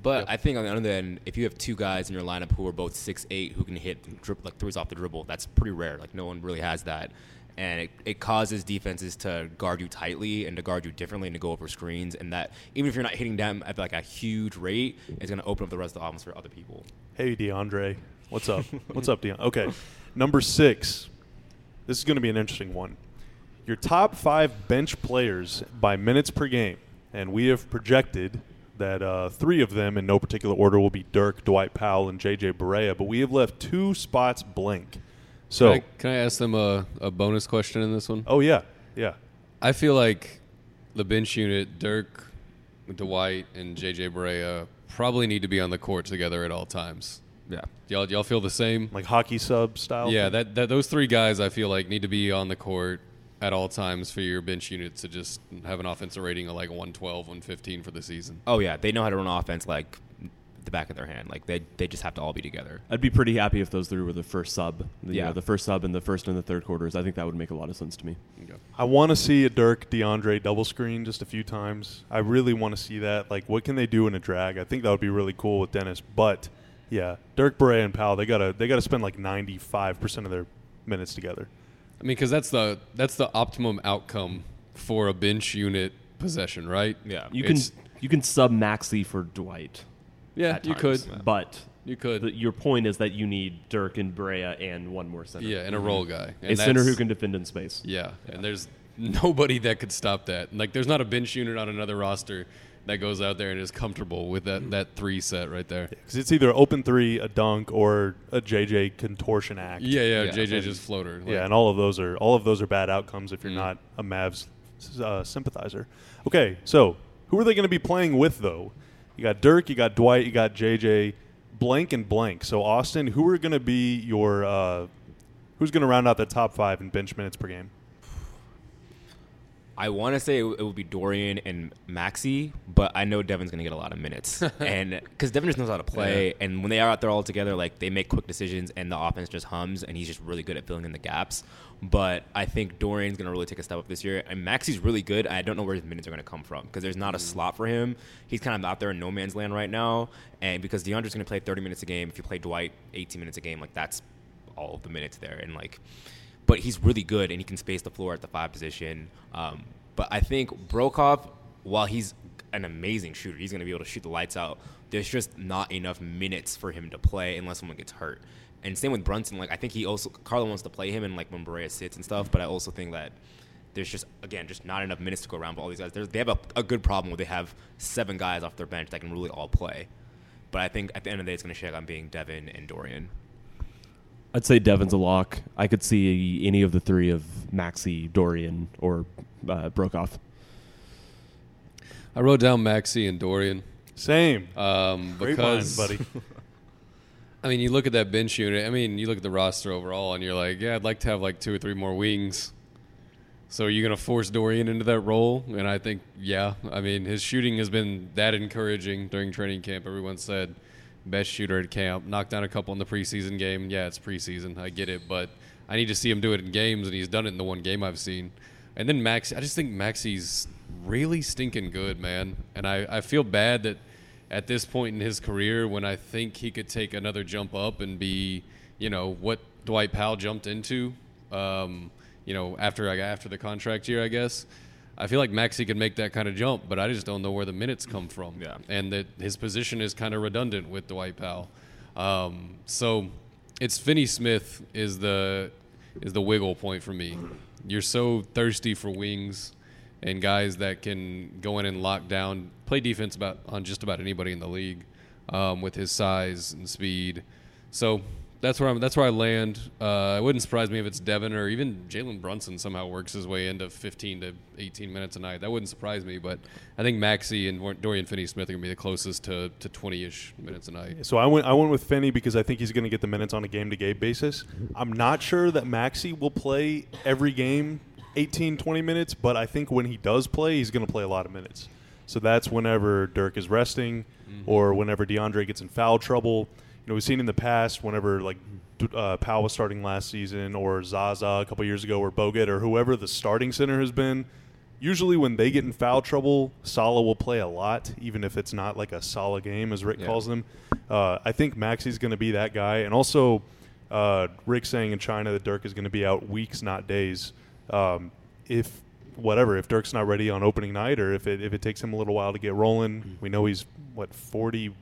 But Yep. I think on the other end, if you have two guys in your lineup who are both six eight who can hit drib- like threes off the dribble, that's pretty rare. Like no one really has that. and it, it causes defenses to guard you tightly and to guard you differently and to go over screens. And that even if you're not hitting them at like a huge rate, it's going to open up the rest of the offense for other people. Hey, DeAndre. What's up? [laughs] What's up, DeAndre? Okay. Number six. This is going to be an interesting one. Your top five bench players by minutes per game. And we have projected that uh, three of them, in no particular order, will be Dirk, Dwight Powell, and JJ Barea. But we have left two spots blank. So, Can I, can I ask them a, a bonus question in this one? oh, yeah. Yeah. I feel like the bench unit, Dirk, Dwight, and JJ Barea probably need to be on the court together at all times. Yeah. Y'all, y'all feel the same? Like hockey sub style? Yeah, that, that those three guys I feel like need to be on the court at all times for your bench unit to just have an offensive rating of like 112, 115 for the season. Oh yeah, they know how to run offense like the back of their hand. Like they they just have to all be together. I'd be pretty happy if those three were the first sub. The, Yeah. yeah, the first sub in the first and the third quarters. I think that would make a lot of sense to me. Okay. I want to see a Dirk DeAndre double screen just a few times. I really want to see that. Like, what can they do in a drag? I think that would be really cool with Dennis. But yeah, Dirk Bray and Powell, they gotta they gotta spend like ninety five percent of their minutes together. I mean, because that's the that's the optimum outcome for a bench unit possession, right? Yeah. You can It's- you can sub Maxi for Dwight, Yeah, at you times, could. but You could. the, your point is that you need Dirk and Barea and one more center. yeah, and a mm-hmm. role guy. a And center who can defend in space. Yeah, and there's [laughs] nobody that could stop that. Like, there's not a bench unit on another roster that goes out there and is comfortable with that, that three set right there. Because it's either open three, a dunk, or a JJ contortion act. Yeah, yeah, Yeah. JJ just floater. Like, yeah, and all of those are all of those are bad outcomes if you're Mm. not a Mavs uh, sympathizer. Okay, so who are they going to be playing with though? You got Dirk, you got Dwight, you got JJ, blank and blank. So Austin, who are going to be your uh, who's going to round out the top five in bench minutes per game? I want to say it, it would be Dorian and Maxi, but I know Devin's going to get a lot of minutes, [laughs] and because Devin just knows how to play, and when they are out there all together, like they make quick decisions, and the offense just hums, and he's just really good at filling in the gaps. But I think Dorian's going to really take a step up this year, and Maxi's really good. I don't know where his minutes are going to come from because there's not a mm. slot for him. He's kind of out there in no man's land right now, and because DeAndre's going to play 30 minutes a game, if you play Dwight 18 minutes a game, like that's all of the minutes there, and like but he's really good and he can space the floor at the five position. Um, but I think Broekhoff, while he's an amazing shooter, he's going to be able to shoot the lights out. There's just not enough minutes for him to play unless someone gets hurt. And same with Brunson. Like I think he also Carlo wants to play him and like when Barea sits and stuff. But I also think that there's just again just not enough minutes to go around for all these guys. They have a, a good problem where they have seven guys off their bench that can really all play. But I think at the end of the day, it's going to shake on being Devin and Dorian. I'd say Devin's a lock. I could see any of the three of Maxi, Dorian, or uh, Broekhoff. I wrote down Maxi and Dorian Same. um, Great because minds, buddy. [laughs] [laughs] I mean, you look at that bench unit. I mean, you look at the roster overall, and you're like, yeah, I'd like to have like two or three more wings. So are you going to force Dorian into that role? And I think, yeah. I mean, his shooting has been that encouraging during training camp. Everyone said best shooter at camp. Knocked down a couple in the preseason game. Yeah, it's preseason. I get it, but I need to see him do it in games, and he's done it in the one game I've seen. And then Max, I just think Maxi's really stinking good, man. And I, I feel bad that at this point in his career, when I think he could take another jump up and be, you know, what Dwight Powell jumped into, um, you know, after after the contract year, I guess. I feel like Maxi could make that kind of jump, but I just don't know where the minutes come from. Yeah. And that his position is kind of redundant with Dwight Powell. Um, so it's Finney Smith is the is the wiggle point for me. You're so thirsty for wings and guys that can go in and lock down, play defense about on just about anybody in the league um, with his size and speed. So that's where I'm. That's where I land. Uh, it wouldn't surprise me if it's Devin or even Jalen Brunson somehow works his way into 15 to 18 minutes a night. That wouldn't surprise me. But I think Maxi and Dorian Finney-Smith are gonna be the closest to to 20ish minutes a night. So I went I went with Finney because I think he's going to get the minutes on a game to game basis. I'm not sure that Maxi will play every game 18 20 minutes, but I think when he does play, he's going to play a lot of minutes. So that's whenever Dirk is resting or whenever DeAndre gets in foul trouble. You know, we've seen in the past whenever like uh, Powell was starting last season or Zaza a couple years ago or Bogut or whoever the starting center has been, usually when they get in foul trouble, Salah will play a lot, even if it's not like a Salah game, as Rick Yeah. calls them. Uh, I think Maxi's going to be that guy, and also Uh, Rick saying in China that Dirk is going to be out weeks, not days. Um, if whatever, if Dirk's not ready on opening night, or if it if it takes him a little while to get rolling, we know he's what 40,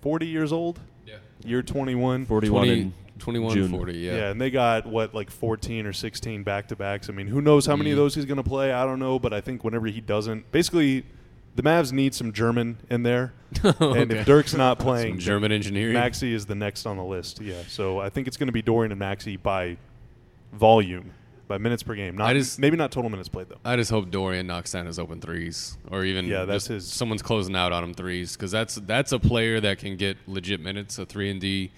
40 years old. Yeah. Year twenty one. 41 20, in 21 June. 40, yeah. Yeah. and they got what like 14 or 16 back to backs. I mean, who knows how many of Mm. those he's going to play? I don't know, but I think whenever he doesn't, basically, the Mavs need some German in there. [laughs] And if Dirk's not Some playing, German engineering. Maxi is the next on the list. Yeah, so I think it's going to be Dorian and Maxi by volume, by minutes per game. Not I just- maybe not total minutes played though. I just hope Dorian knocks down his open threes, or even Yeah, that's just his- someone's closing out on him threes, because that's that's a player that can get legit minutes, a three and D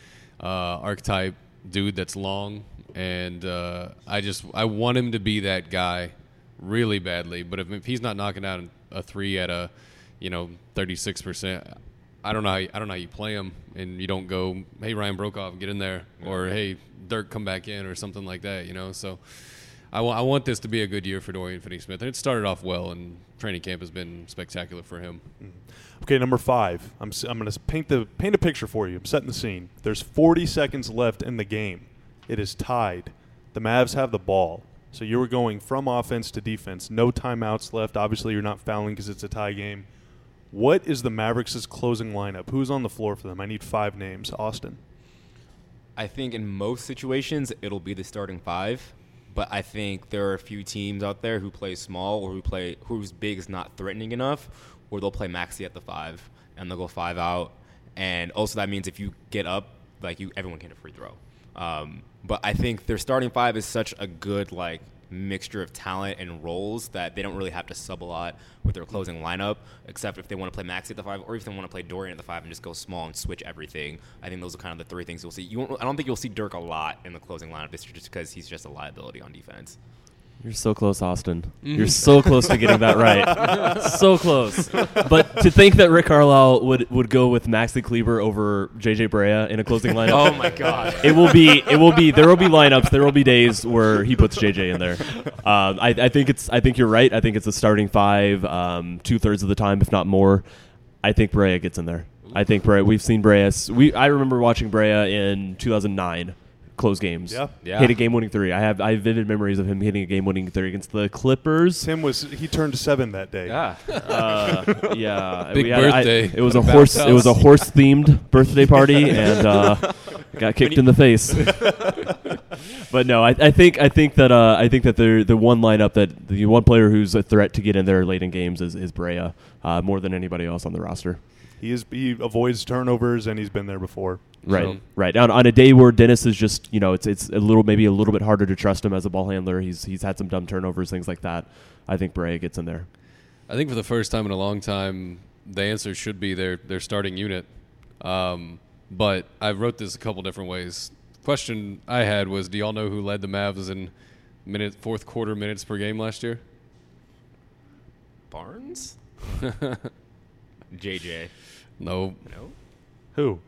uh, archetype dude that's long, and uh, I just I want him to be that guy really badly. But if, if he's not knocking down a three at a you know thirty six percent. I don't know. How you, I don't know how you play him, and you don't go, "Hey, Ryan Broekhoff, get in there," or "Hey, Dirk, come back in," or something like that. You know, so I want this to be a good year for Dorian Finney-Smith, and it started off well, and training camp has been spectacular for him. Mm-hmm. Okay, number five. I'm s- I'm going to paint the paint a picture for you. I'm setting the scene. There's 40 seconds left in the game. It is tied. The Mavs have the ball. So you were going from offense to defense. No timeouts left. Obviously, you're not fouling because it's a tie game. What is the Mavericks' closing lineup? Who's on the floor for them? I need five names. Austin. I think in most situations it'll be the starting five, but I think there are a few teams out there who play small or who play whose big is not threatening enough, where they'll play Maxi at the five and they'll go five out, and also that means if you get up, like you, everyone can a free throw. Um, but I think their starting five is such a good like mixture of talent and roles that they don't really have to sub a lot with their closing lineup, except if they want to play Maxi at the five, or if they want to play Dorian at the five and just go small and switch everything. I think those are kind of the three things you'll see. You won't, I don't think you'll see Dirk a lot in the closing lineup, this year just because he's just a liability on defense. You're so close, Austin. Mm. You're so close to getting that right. [laughs] so close. But to think that Rick Carlisle would, would go with Maxi Kleber over JJ Barea in a closing lineup. Oh my god! It will be. It will be. There will be lineups. There will be days where he puts JJ in there. Um, I, I think it's. I think you're right. I think it's a starting five, um, two thirds of the time, if not more. I think Barea gets in there. I think Barea. We've seen Barea. We. I remember watching Barea in 2009, close games. Yeah. Yeah. Hit a game-winning three. I have. I have vivid memories of him hitting a game-winning three against the Clippers. Tim was he turned seven that day. yeah, [laughs] Uh, yeah, [laughs] Big we had- I- birthday it was a horse. bounce It was a house. horse-themed [laughs] birthday party, and uh, got kicked in the face. but no, I, I think I think that uh, I think that the the one lineup that the one player who's a threat to get in there late in games is, is Barea uh, more than anybody else on the roster. He is he avoids turnovers and he's been there before. Right, So- right. On, on a day where Dennis is just you know it's it's a little maybe a little bit harder to trust him as a ball handler. He's he's had some dumb turnovers, things like that. I think Barea gets in there. I think for the first time in a long time, the answer should be their their starting unit. Um, but I wrote this a couple different ways. Question I had was, do y'all know who led the Mavs in minute fourth quarter minutes per game last year? Barnes, JJ, No, no, Who?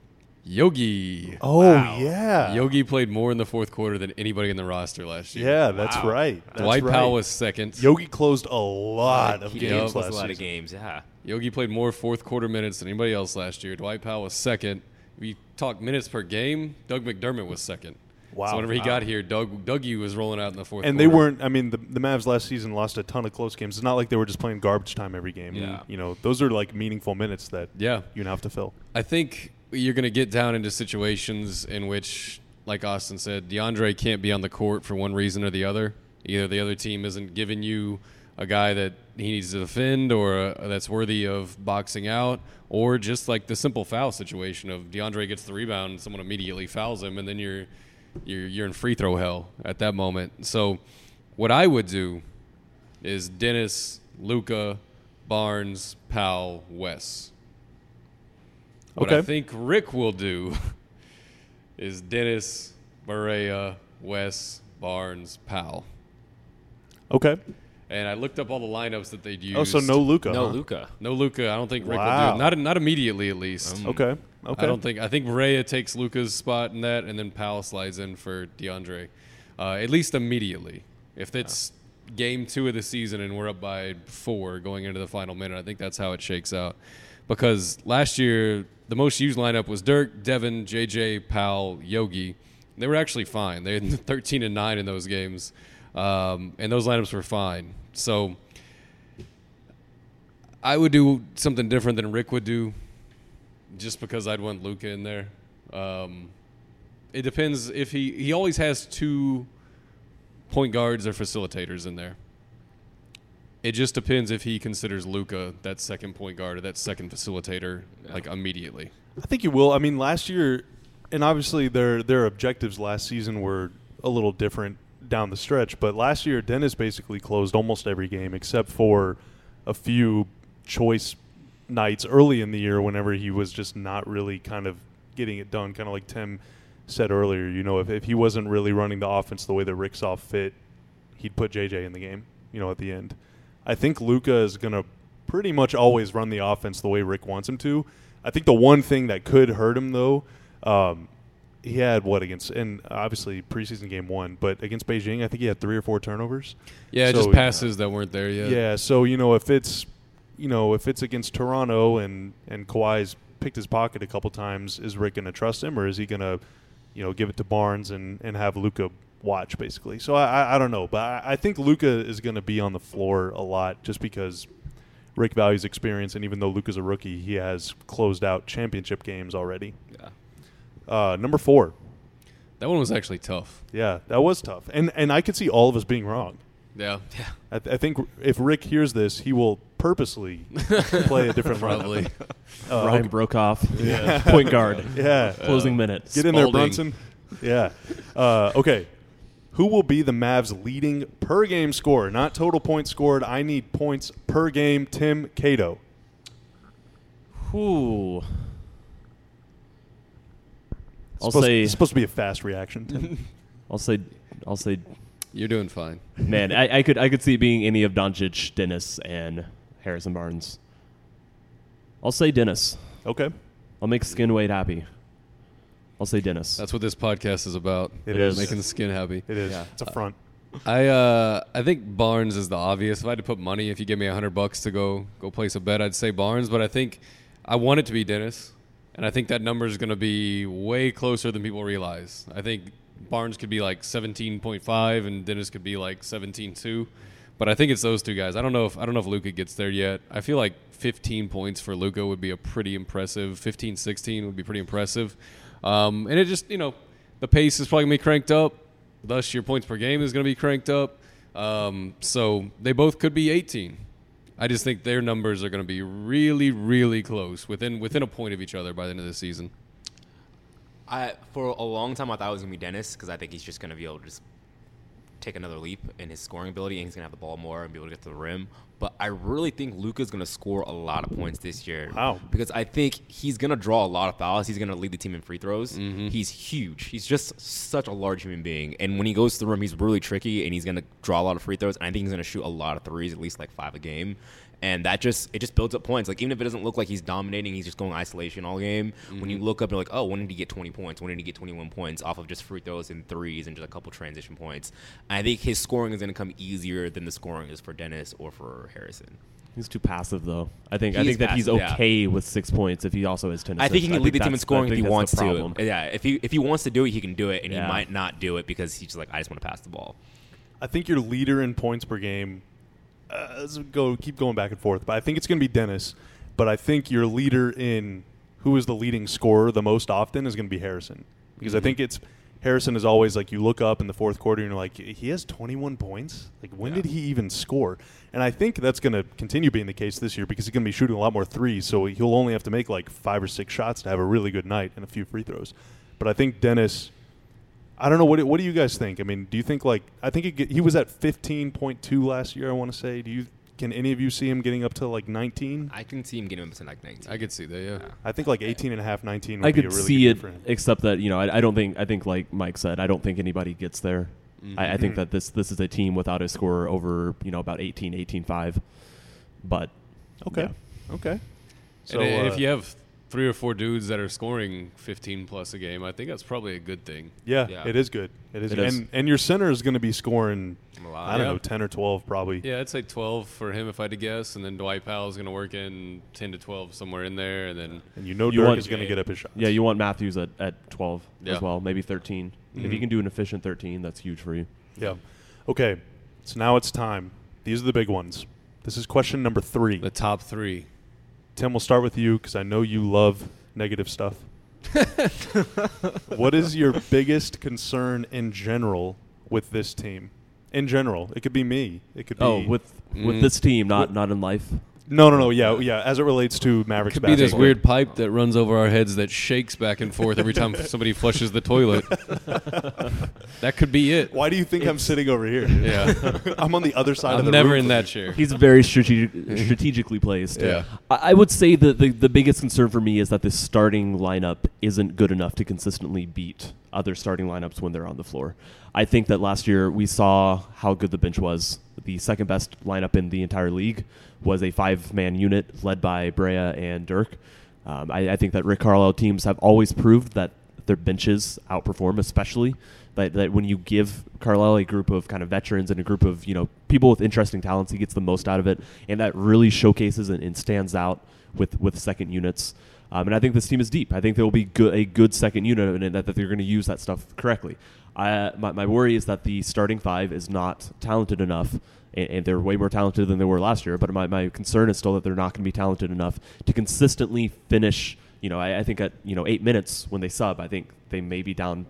Yogi. Oh Wow. yeah. Yogi played more in the fourth quarter than anybody in the roster last year. Yeah, that's Wow. right. That's Dwight right. Powell was second. Yogi closed a lot of he games did last a lot of games. Yeah, Yogi played more fourth quarter minutes than anybody else last year. Dwight Powell was second. We talk minutes per game. Doug McDermott was second. Wow. So whenever he Wow. got here, Doug Dougie was rolling out in the fourth. And they weren't. I mean, the, the Mavs last season lost a ton of close games. It's not like they were just playing garbage time every game. Yeah. You know, those are like meaningful minutes that Yeah, you have to fill. I think you're going to get down into situations in which, like Austin said, DeAndre can't be on the court for one reason or the other. Either the other team isn't giving you a guy that he needs to defend or uh that's worthy of boxing out, or just like the simple foul situation of DeAndre gets the rebound and someone immediately fouls him, and then you're you're you're in free throw hell at that moment. So, what I would do is Dennis, Luka, Barnes, Powell, Wes. What I think Rick will do [laughs] is Dennis, Barea, Wes, Barnes, Powell. Okay. And I looked up all the lineups that they'd used. Oh, so no Luka. no huh? Luka. no Luka. I don't think Rick Wow. will do it. Not not immediately, at least. Okay. Okay. I don't think. I think Barea takes Luka's spot in that, and then Powell slides in for DeAndre, uh, at least immediately. If it's game two of the season and we're up by four going into the final minute, I think that's how it shakes out. Because last year the most used lineup was Dirk, Devin, JJ, Powell, Yogi, They were actually fine. They had [laughs] 13 and 9 in those games, um, and those lineups were fine. So I would do something different than Rick would do, just because I'd want Luka in there. Um, it depends if he he always has two point guards or facilitators in there. It just depends if he considers Luka that second point guard or that second facilitator like immediately. I think you will. I mean, last year, and obviously their their objectives last season were a little different down the stretch. But last year, Dennis basically closed almost every game except for a few choice nights early in the year whenever he was just not really kind of getting it done. Kind of like Tim said earlier, you know, if, if he wasn't really running the offense the way that Rick saw fit, he'd put JJ in the game, you know, at the end. I think Luka is going to pretty much always run the offense the way Rick wants him to. I think the one thing that could hurt him though, um, he had what against and obviously preseason game one, but against Beijing, I think he had three or four turnovers. Yeah, So, just passes that weren't there yet. Yeah, so you know if it's you know if it's against Toronto and and Kawhi's picked his pocket a couple times, is Rick going to trust him or is he going to you know give it to Barnes and and have Luka watch basically? So I I, I don't know, but I, I think Luka is going to be on the floor a lot just because. Rick values experience, and even though Luka's a rookie, he has closed out championship games already. Yeah. Uh, number four, That one was actually tough. yeah, that was tough, and and I could see all of us being wrong. Yeah. I, th- I think if Rick hears this, he will purposely play a different. [laughs] Probably. Uh, [laughs] Ryan okay. Broekhoff, [laughs] point guard, Yeah, closing minutes. get in there, Brunson. Yeah. Uh, okay. Who will be the Mavs' leading per game scorer? Not total points scored. I need points per game. Tim Cato. Ooh. I'll supposed, say, it's supposed to be a fast reaction. Tim. [laughs] I'll say, I'll say, You're doing fine. man, I, I could, I could see it being any of Doncic, Dennis, and Harrison Barnes. I'll say Dennis. okay. I'll make Skin Wade happy. I'll say Dennis. That's what this podcast is about. It is. making the skin happy. It is. Yeah. It's a front. I uh I think Barnes is the obvious. If I had to put money, if you give me a hundred bucks to go go place a bet, I'd say Barnes. But I think I want it to be Dennis, and I think that number is going to be way closer than people realize. I think Barnes could be like seventeen point five, and Dennis could be like seventeen two. But I think it's those two guys. I don't know if I don't know if Luka gets there yet. I feel like 15 points for Luka would be a pretty impressive. 15, 16 would be pretty impressive. Um, and it just you know the pace is probably gonna be cranked up. Thus, your points per game is going to be cranked up. Um, so they both could be 18. I just think their numbers are going to be really, really close, within within a point of each other by the end of the season. I for a long time I thought it was gonna be Dennis because I think he's just gonna be able to just take another leap in his scoring ability and he's gonna have the ball more and be able to get to the rim. But I really think Luka's gonna score a lot of points this year. Wow. Because I think he's gonna draw a lot of fouls. He's gonna lead the team in free throws. Mm-hmm. He's huge. He's just such a large human being. And when he goes to the rim, he's really tricky and he's gonna draw a lot of free throws. And I think he's gonna shoot a lot of threes, at least like five a game. And that just it just builds up points. Like even if it doesn't look like he's dominating, he's just going isolation all game. When you mm-hmm. look up, you're like, oh, when did he get 20 points? When did he get 21 points off of just free throws and threes and just a couple transition points? And I think his scoring is going to come easier than the scoring is for Dennis or for Harrison. He's too passive, though. I think. I think is that he's passive, yeah. okay with six points if he also has ten. I think he can lead the team in scoring if he wants to. Yeah, if he if he wants to do it, he can do it, and Yeah. he might not do it because he's just like, I just want to pass the ball. I think your leader in points per game. Uh, let's go keep going back and forth, but I think it's going to be Dennis. But I think your leader in who is the leading scorer the most often is going to be Harrison because I think it's Harrison is always like you look up in the fourth quarter and you're like he has 21 points. Like when Yeah. did he even score? And I think that's going to continue being the case this year because he's going to be shooting a lot more threes, so he'll only have to make like five or six shots to have a really good night and a few free throws. But I think Dennis. I don't know what. do- What do you guys think? I mean, do you think like I think get- he was at fifteen point two last year? I want to say. Do you can any of you see him getting up to like nineteen? I can see him getting up to like 19. I could see that. Yeah. I think like 18 and a half, 19 would I be could a really see good it, year except that you know I, I don't think I think like Mike said I don't think anybody gets there. I, I think Mhm. that this this is a team without a score over you know about 18, 18, 5. But Okay. yeah. Okay. So and if uh, you have three or four dudes that are scoring 15 plus a game, I think that's probably a good thing. yeah, Yeah. it is good. It is, It good. is. and and your center is going to be scoring. I don't Yeah. know, 10 or 12 probably. Yeah, I'd say 12 for him if I had to guess, and then Dwight Powell is going to work in 10 to 12 somewhere in there, and then And you know You Dirk want- is going to get up his shots. Yeah, you want Matthews at, at 12 Yeah. as well, maybe 13. If you mm-hmm. can do an efficient 13, that's huge for you. Yeah. Okay. So now it's time. These are the big ones. This is question number three. The top three. Tim, we'll start with you because I know you love negative stuff. what is your biggest concern in general with this team? In general, it could be me. It could be. Oh, with with Mm. this team, not With- not in life. No, no, no. Yeah, yeah. As it relates to Mavericks Could be this basketball. weird pipe that runs over our heads that shakes back and forth every time [laughs] somebody flushes the toilet. [laughs] that could be it. Why do you think I'm sitting over here? Yeah. [laughs] I'm on the other side of I'm the never room in that chair. He's very strategic, strategically placed. Yeah. I, I would say that the, the biggest concern for me is that this starting lineup isn't good enough to consistently beat other starting lineups when they're on the floor. I think that last year we saw how good the bench was. The second best lineup in the entire league was a five man unit led by Barea and Dirk. Um, I, I think that Rick Carlisle teams have always proved that their benches outperform, especially that, that when you give Carlisle a group of kind of veterans and a group of you know people with interesting talents, he gets the most out of it, and that really showcases and, and stands out with with second units. Um, and I think this team is deep. I think there will be a good second unit, and that, that they're going to use that stuff correctly. I, my, my worry is that the starting five is not talented enough, and, and they're way more talented than they were last year. But my, my concern is still that they're not going to be talented enough to consistently finish. You know, I, I think at you know eight minutes when they sub, I think they may be down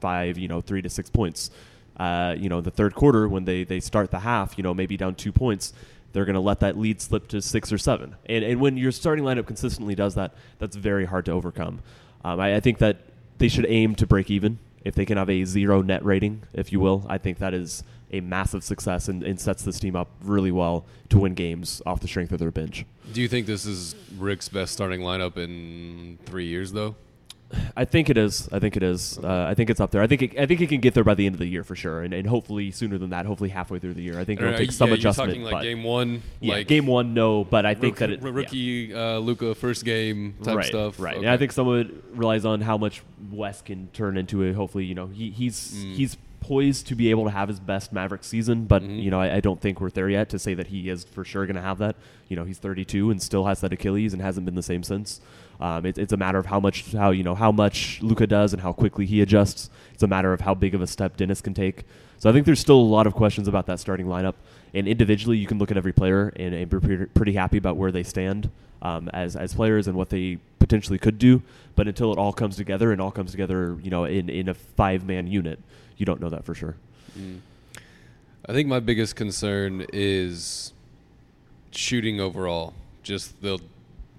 five, you know, three to six points. Uh, you know, the third quarter when they they start the half, you know, maybe down two points, they're going to let that lead slip to six or seven. And and when your starting lineup consistently does that, that's very hard to overcome. Um, I, I think that they should aim to break even if they can have a zero net rating, if you will. I think that is a massive success and, and sets this team up really well to win games off the strength of their bench. Do you think this is Rick's best starting lineup in three years, though? I think it is. I think it is. Uh, I think it's up there. I think it, I think it can get there by the end of the year for sure, and, and hopefully sooner than that. Hopefully halfway through the year. I think it'll take some yeah, adjustment. You're talking like game one, yeah, like game one, no, but I think rook- that it r- yeah. rookie uh, Luka first game type right, stuff. Right. Okay. And I think some of it relies on how much Wes can turn into a. Hopefully, you know, he, he's Mm. he's poised to be able to have his best Maverick season, but Mhm. you know, I, I don't think we're there yet to say that he is for sure going to have that. You know, he's 32 and still has that Achilles and hasn't been the same since. Um, it, it's a matter of how much how you know how much Luka does and how quickly he adjusts. It's a matter of how big of a step Dennis can take. So I think there's still a lot of questions about that starting lineup. And individually, you can look at every player and, and be pretty, pretty happy about where they stand um, as as players and what they potentially could do. But until it all comes together and all comes together, you know, in in a five man unit, you don't know that for sure. Mm. I think my biggest concern is shooting overall, just the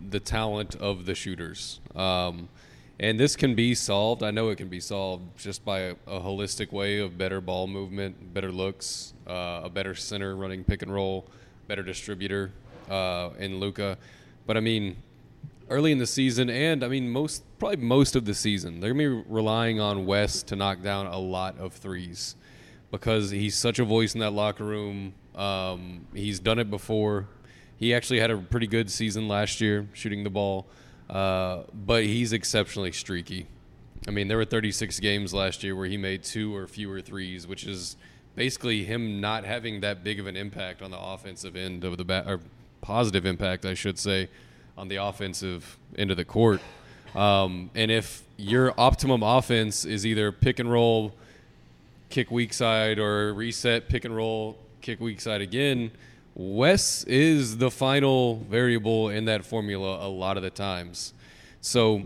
the talent of the shooters. Um, and this can be solved. I know it can be solved just by a, a holistic way of better ball movement, better looks, uh, a better center running pick and roll, better distributor uh, in Luka. But I mean, early in the season, and I mean most probably most of the season, they're gonna be relying on Wes to knock down a lot of threes because he's such a voice in that locker room. Um, he's done it before. He actually had a pretty good season last year shooting the ball, uh, but he's exceptionally streaky. I mean, there were 36 games last year where he made two or fewer threes, which is basically him not having that big of an impact on the offensive end of the bat, or positive impact, I should say, on the offensive end of the court. Um, and if your optimum offense is either pick and roll, kick weak side, or reset, pick and roll, kick weak side again, Wes is the final variable in that formula a lot of the times. So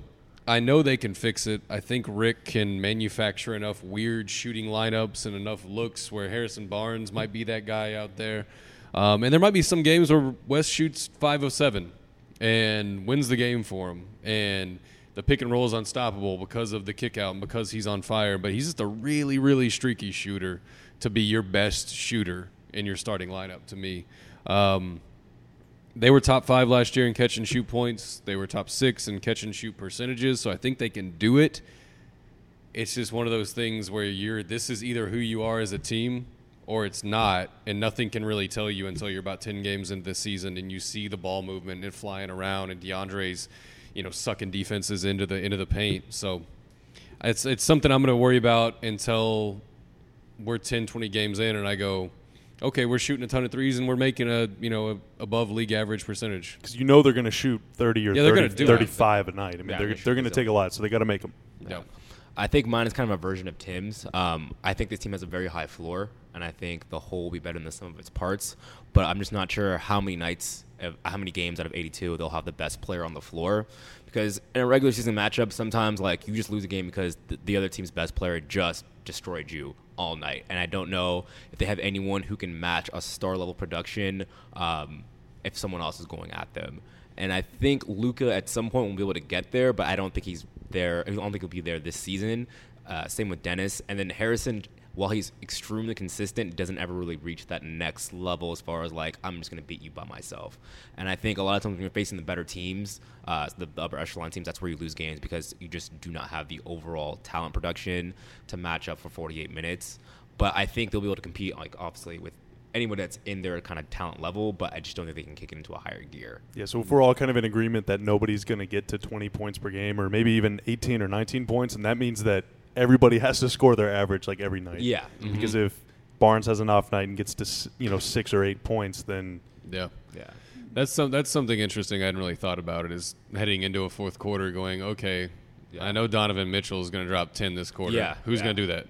I know they can fix it. I think Rick can manufacture enough weird shooting lineups and enough looks where Harrison Barnes might be that guy out there. Um, and there might be some games where Wes shoots five of seven and wins the game for him. And the pick and roll is unstoppable because of the kick out and because he's on fire. But he's just a really, really streaky shooter to be your best shooter in your starting lineup to me. Um, they were top five last year in catch and shoot points. They were top six in catch and shoot percentages. So I think they can do it. It's just one of those things where you're this is either who you are as a team or it's not, and nothing can really tell you until you're about ten games into the season and you see the ball movement and it flying around and DeAndre's, you know, sucking defenses into the into the paint. So it's it's something I'm going to worry about until we're 10, 20 games in, and I go, okay, we're shooting a ton of threes and we're making a you know a above league average percentage. because you know they're going to shoot 30 or Yeah, they're 30, gonna do it. 35 a night. I mean, Yeah, they're, they they're should going to do take a lot, so they got to make them. Yeah. I think mine is kind of a version of Tim's. Um, I think this team has a very high floor, and I think the whole will be better than the sum of its parts. But I'm just not sure how many nights, how many games out of 82 they'll have the best player on the floor. Because in a regular season matchup, sometimes like you just lose a game because the, the other team's best player just destroyed you all night. And I don't know if they have anyone who can match a star level production um, if someone else is going at them. And I think Luka at some point will be able to get there, but I don't think he's there. I don't think he'll be there this season. Uh, same with Dennis. And then Harrison, while he's extremely consistent, doesn't ever really reach that next level as far as like, I'm just going to beat you by myself. And I think a lot of times when you're facing the better teams, uh, the, upper echelon teams, that's where you lose games because you just do not have the overall talent production to match up for 48 minutes. But I think they'll be able to compete, like obviously, with anyone that's in their kind of talent level, but I just don't think they can kick it into a higher gear. Yeah, so if we're all kind of in agreement that nobody's going to get to 20 points per game or maybe even 18 or 19 points, and that means that everybody has to score their average like every night. Yeah. Mm-hmm. Because if Barnes has an off night and gets to you know six or eight points, then Yeah. Yeah. That's some that's something interesting I hadn't really thought about it is heading into a fourth quarter going, okay, I know Donovan Mitchell is going to drop 10 this quarter. Yeah, Who's yeah. going to do that?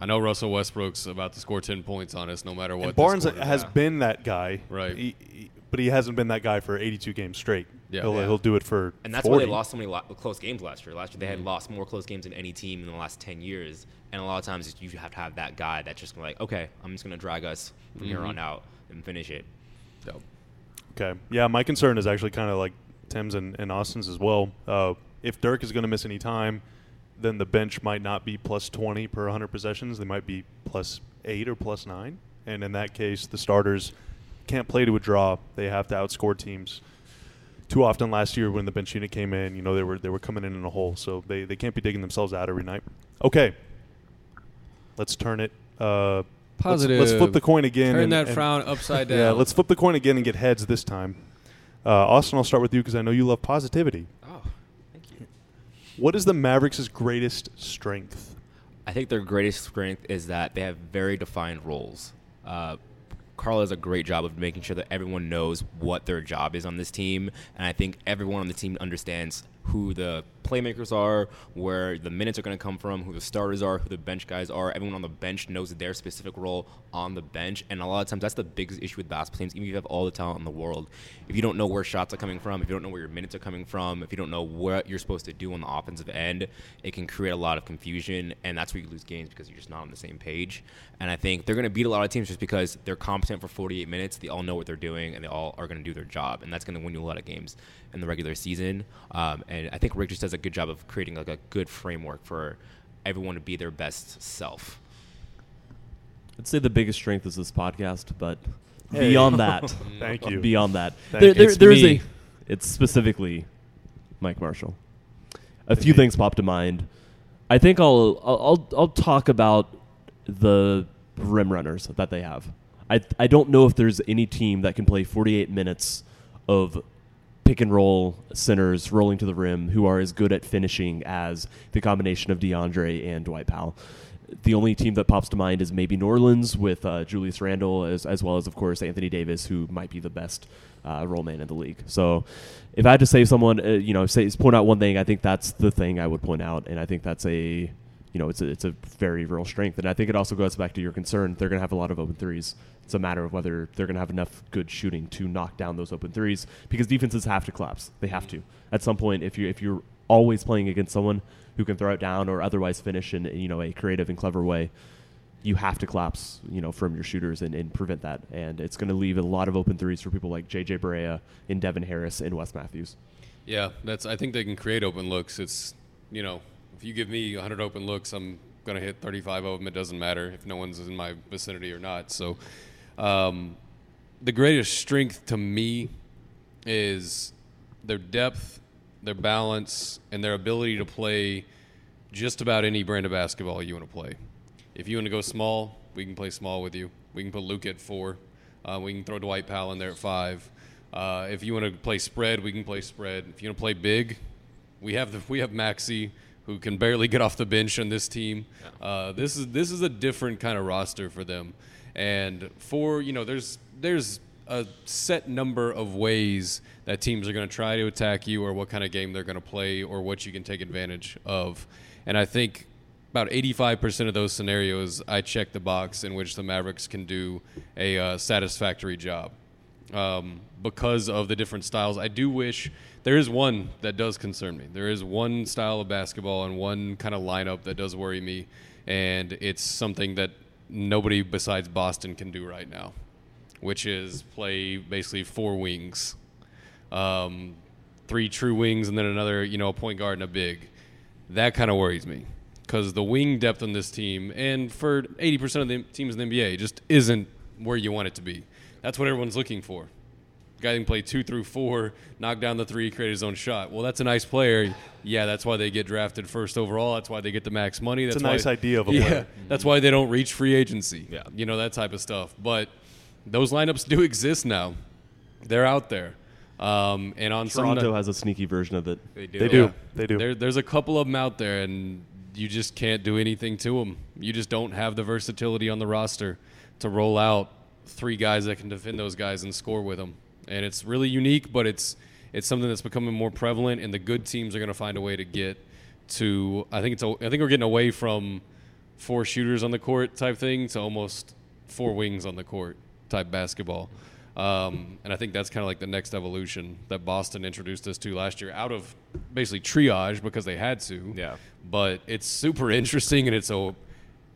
I know Russell Westbrook's about to score 10 points on us no matter what. and Barnes quarter. has yeah. been that guy, Right. He, he- but he hasn't been that guy for 82 games straight. Yeah. he'll, Yeah. he'll do it for And that's 40. why they lost so many lo- close games last year. Last year they Mm-hmm. had lost more close games than any team in the last ten years. And a lot of times you have to have that guy that's just gonna like, okay, I'm just gonna drag us from here Mm-hmm. on out and finish it. Dope. Okay. Yeah, my concern is actually kind of like Tim's and, and Austin's as well. Uh, if Dirk is going to miss any time, then the bench might not be plus 20 per 100 possessions. They might be plus 8 or plus 9. And in that case, the starters can't play to a draw. They have to outscore teams. Too often last year when the bench unit came in, you know, they were they were coming in in a hole. So they, they can't be digging themselves out every night. Okay. Let's turn it uh, let's- Positive. Let's, flip the coin again. Turn and- that and- frown upside [laughs] down. yeah, let's flip the coin again and get heads this time. Uh, Austin, I'll start with you because I know you love positivity. Oh, thank you. What is the Mavericks' greatest strength? I think their greatest strength is that they have very defined roles. Uh, Carl does a great job of making sure that everyone knows what their job is on this team, and I think everyone on the team understands who the playmakers are, where the minutes are going to come from, who the starters are, who the bench guys are. Everyone on the bench knows their specific role on the bench, and a lot of times that's the biggest issue with basketball teams. Even if you have all the talent in the world, if you don't know where shots are coming from, if you don't know where your minutes are coming from, if you don't know what you're supposed to do on the offensive end, it can create a lot of confusion, and that's where you lose games because you're just not on the same page. And I think they're going to beat a lot of teams just because they're competent for 48 minutes. They all know what they're doing, and they all are going to do their job, and that's going to win you a lot of games in the regular season. Um, and I think Rick just does a good job of creating like a good framework for everyone to be their best self. I'd say the biggest strength is this podcast, but Hey. beyond that, [laughs] Thank you. beyond that, Thank there, there, It's there is me. a. It's specifically Mike Marshall. A few things pop to mind. I think I'll I'll I'll, I'll talk about the rim runners that they have. I I don't know if there's any team that can play 48 minutes of pick and roll centers rolling to the rim who are as good at finishing as the combination of DeAndre and Dwight Powell. The only team that pops to mind is maybe New Orleans with uh, Julius Randle, as, as well as, of course, Anthony Davis, who might be the best uh, role man in the league. So, if I had to say someone, uh, you know, say point out one thing, I think that's the thing I would point out, and I think that's a, you know, it's a, it's a very real strength, and I think it also goes back to your concern. They're going to have a lot of open threes. It's a matter of whether they're going to have enough good shooting to knock down those open threes because defenses have to collapse. They have to at some point. If you if you're always playing against someone who can throw it down or otherwise finish in you know a creative and clever way, you have to collapse you know from your shooters and, and prevent that. And it's going to leave a lot of open threes for people like JJ Barea and Devin Harris and Wes Matthews. Yeah, that's. I think they can create open looks. It's you know, if you give me 100 open looks, I'm gonna hit 35 of them. It doesn't matter if no one's in my vicinity or not. So, um, the greatest strength to me is their depth, their balance, and their ability to play just about any brand of basketball you want to play. If you want to go small, we can play small with you. We can put Luke at four. Uh, we can throw Dwight Powell in there at five. Uh, if you want to play spread, we can play spread. If you want to play big, we have the, we have Maxi who can barely get off the bench on this team. Uh, this is this is a different kind of roster for them, and for you know there's there's a set number of ways that teams are going to try to attack you, or what kind of game they're going to play, or what you can take advantage of. And I think about 85% of those scenarios, I check the box in which the Mavericks can do a uh, satisfactory job um, because of the different styles. I do wish there is one that does concern me. There is one style of basketball and one kind of lineup that does worry me, and it's something that nobody besides Boston can do right now, which is play basically four wings, um, three true wings, and then another, you know, a point guard and a big. That kind of worries me because the wing depth on this team, and for 80% of the teams in the NBA, just isn't where you want it to be. That's what everyone's looking for. Guy can play two through four, knock down the three, create his own shot. Well, that's a nice player. Yeah, that's why they get drafted first overall. That's why they get the max money. That's It's a why, nice idea of a yeah, player. [laughs] that's why they don't reach free agency. Yeah. you know that type of stuff. But those lineups do exist now. They're out there. Um, and on some Toronto night- has a sneaky version of it. They do. They do. yeah. They do. There, there's a couple of them out there, and you just can't do anything to them. You just don't have the versatility on the roster to roll out three guys that can defend those guys and score with them. And it's really unique, but it's it's something that's becoming more prevalent, and the good teams are going to find a way to get to. I think it's. a- I think we're getting away from four shooters on the court type thing to almost four wings on the court type basketball. Um, and I think that's kind of like the next evolution that Boston introduced us to last year out of basically triage because they had to. Yeah. But it's super interesting and it's a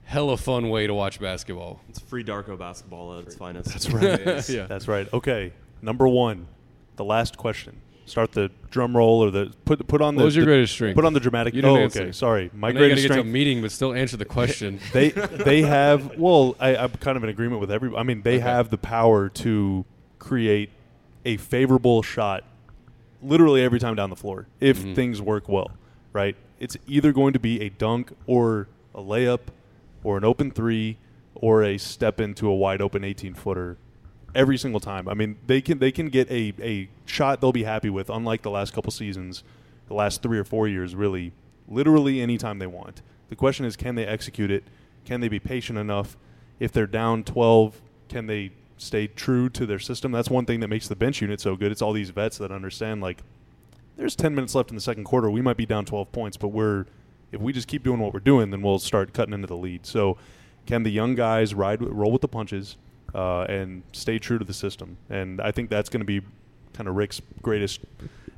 hella fun way to watch basketball. It's free Darko basketball at its finest. That's right. [laughs] Yeah. That's right. Okay. Number one, the last question. Start the drum roll or the put put on What the was your the- greatest strength? Put on the dramatic. You didn't oh, answer. okay. Sorry, my I know you gotta greatest get to a strength. meeting, but still answer the [laughs] question. they [laughs] they have well I, i'm kind of in agreement with every i mean they have the power to create a favorable shot literally every time down the floor if Mhm. things work well right it's either going to be a dunk or a layup or an open three or a step into a wide open 18 footer every single time. I mean they can they can get a, a shot they'll be happy with unlike the last couple seasons the last three or four years really literally anytime they want. The question is can they execute it? Can they be patient enough? If they're down 12 can they stay true to their system? That's one thing that makes the bench unit so good. It's all these vets that understand like there's 10 minutes left in the second quarter. We might be down 12 points but we're if we just keep doing what we're doing then we'll start cutting into the lead. So can the young guys ride roll with the punches uh, and stay true to the system and i think that's going to be kind of rick's greatest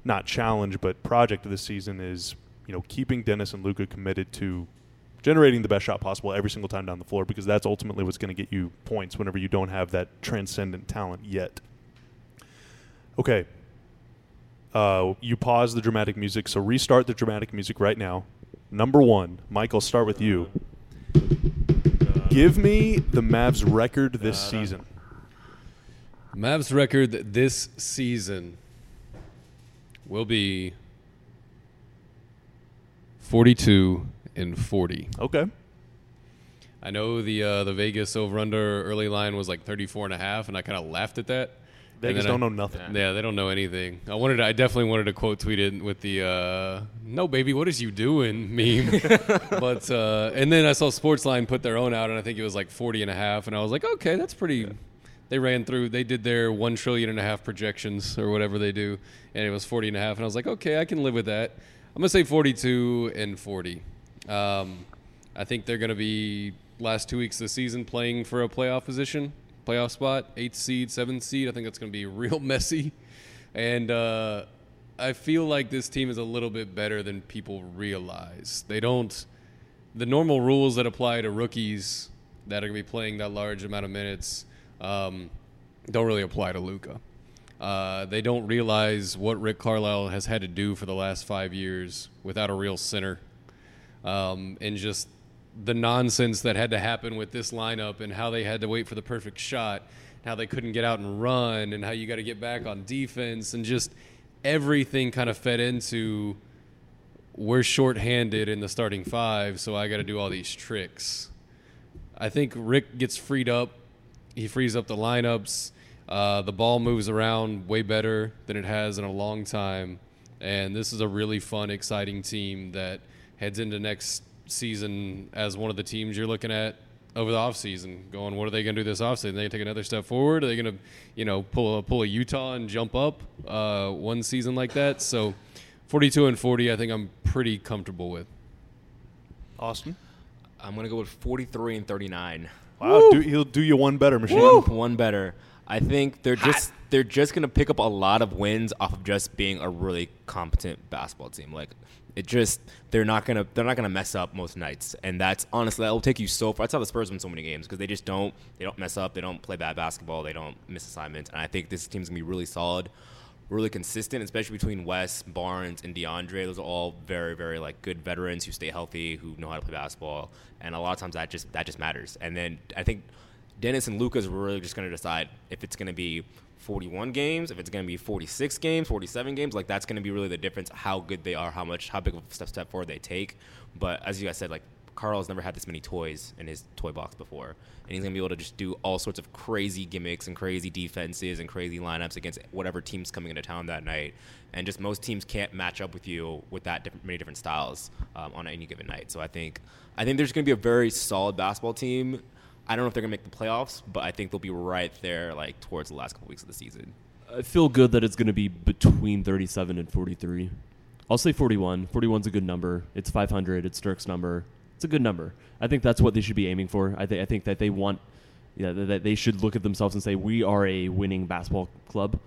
not challenge but project of this season is you know keeping dennis and Luka committed to generating the best shot possible every single time down the floor because that's ultimately what's going to get you points whenever you don't have that transcendent talent yet. Okay. Uh, you pause the dramatic music, so restart the dramatic music right now. Number one, Michael, start with you. Give me the Mavs record this season. Mavs record this season will be 42 and 40. Okay. I know the uh, the Vegas over under early line was like 34 and a half and I kind of laughed at that. And Vegas then don't I- know nothing. Yeah, they don't know anything. I wanted to, I definitely wanted to quote tweet it with the uh, "No baby, what is you doing?" [laughs] meme. [laughs] but uh, and then I saw Sportsline put their own out and I think it was like 40 and a half and I was like, "Okay, that's pretty They ran through they did their 1 trillion and a half projections or whatever they do and it was 40 and a half and I was like, "Okay, I can live with that." I'm going to say 42 and 40. Um, I think they're going to be last two weeks of the season playing for a playoff position, playoff spot, eighth seed, seventh seed. I think that's going to be [laughs] real messy, and uh, I feel like this team is a little bit better than people realize. They don't. The normal rules that apply to rookies that are going to be playing that large amount of minutes um, don't really apply to Luka. Uh, they don't realize what Rick Carlisle has had to do for the last five years without a real center um, and just the nonsense that had to happen with this lineup and how they had to wait for the perfect shot, how they couldn't get out and run, and how you got to get back on defense, and just everything kind of fed into we're shorthanded in the starting five, so I got to do all these tricks. I think Rick gets freed up. He frees up the lineups. Uh, the ball moves around way better than it has in a long time. And this is a really fun, exciting team that heads into next season as one of the teams you're looking at over the offseason, going, what are they going to do this offseason? Are they going to take another step forward? Are they going to, you know, pull a, pull a Utah and jump up uh, one season like that? So 42 and 40, I think I'm pretty comfortable with. Austin. I'm gonna go with 43 and 39. Wow, do, he'll do you one better, machine. One, one better. I think they're just they're just gonna pick up a lot of wins off of just being a really competent basketball team. Like it just they're not gonna they're not gonna mess up most nights, and that's honestly that will take you so far. That's how the Spurs win so many games because they just don't they don't mess up, they don't play bad basketball, they don't miss assignments, and I think this team's gonna be really solid. Really consistent, especially between Wes, Barnes, and DeAndre. Those are all very, very like good veterans who stay healthy, who know how to play basketball, and a lot of times that just that just matters. And then I think Dennis and Luka's really just to decide if it's to be 41 games, if it's going to be 46 games, 47 games. Like that's going to be really the difference how good they are, how much, how big of a step step forward they take. But as you guys said, like Carlisle's never had this many toys in his toy box before, and he's going to be able to just do all sorts of crazy gimmicks and crazy defenses and crazy lineups against whatever team's coming into town that night. And just most teams can't match up with you with that different, many different styles um, on any given night. So I think I think there's going to be a very solid basketball team. I don't know if they're gonna make the playoffs, but I think they'll be right there, like towards the last couple weeks of the season. I feel good that it's going to be between 37 and 43. I'll say 41. 41's a good number. It's 500. It's Dirk's number. It's a good number. I think that's what they should be aiming for. I, th- I think that they want, yeah, that that they should look at themselves and say we are a winning basketball club,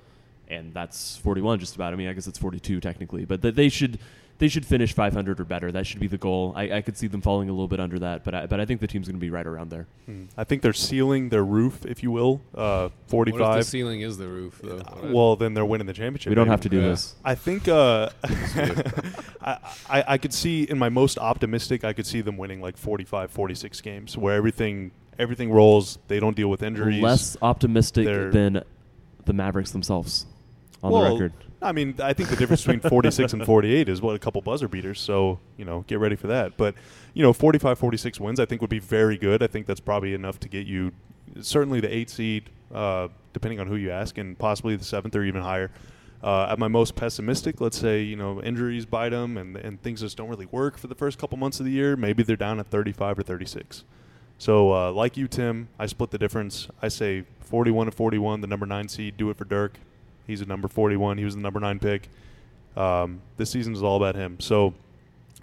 and that's 41 just about. I mean, I guess it's 42 technically, but that they should they should finish 500 or better. That should be the goal. I, I could see them falling a little bit under that, but I, but I think the team's going to be right around there. Hmm. I think they're sealing their roof, if you will, uh, What if the 45. ceiling is the roof, though? well, then they're winning the championship. We don't baby. have to do Yeah. this. I think uh, [laughs] I, I I could see in my most optimistic, I could see them winning like 45, 46 games where everything everything rolls. They don't deal with injuries. Less optimistic They're- than the Mavericks themselves on Well, the record. I mean, I think the difference between 46 and 48 is what a couple buzzer beaters. So, you know, get ready for that. But, you know, 45, 46 wins, I think would be very good. I think that's probably enough to get you certainly the eight seed, uh, depending on who you ask, and possibly the seventh or even higher. Uh, at my most pessimistic, let's say, you know, injuries bite them and, and things just don't really work for the first couple months of the year. Maybe they're down at 35 or 36. So, uh, like you, Tim, I split the difference. I say 41 to 41, the number nine seed, do it for Dirk. He's a number 41. He was the number nine pick. Um, this season is all about him. So,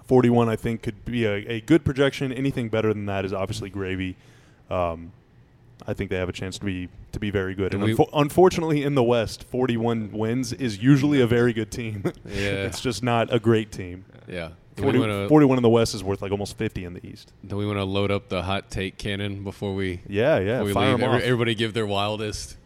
41, I think, could be a, a good projection. Anything better than that is obviously gravy. Um, I think they have a chance to be to be very good. And we- unfo- unfortunately, in the West, 41 wins is usually a very good team. Yeah. [laughs] it's just not a great team. Yeah. 40, want to 41 in the West is worth like almost 50 in the East. do we want to load up the hot take cannon before we Yeah, yeah. before we fire leave? Every- off. everybody give their wildest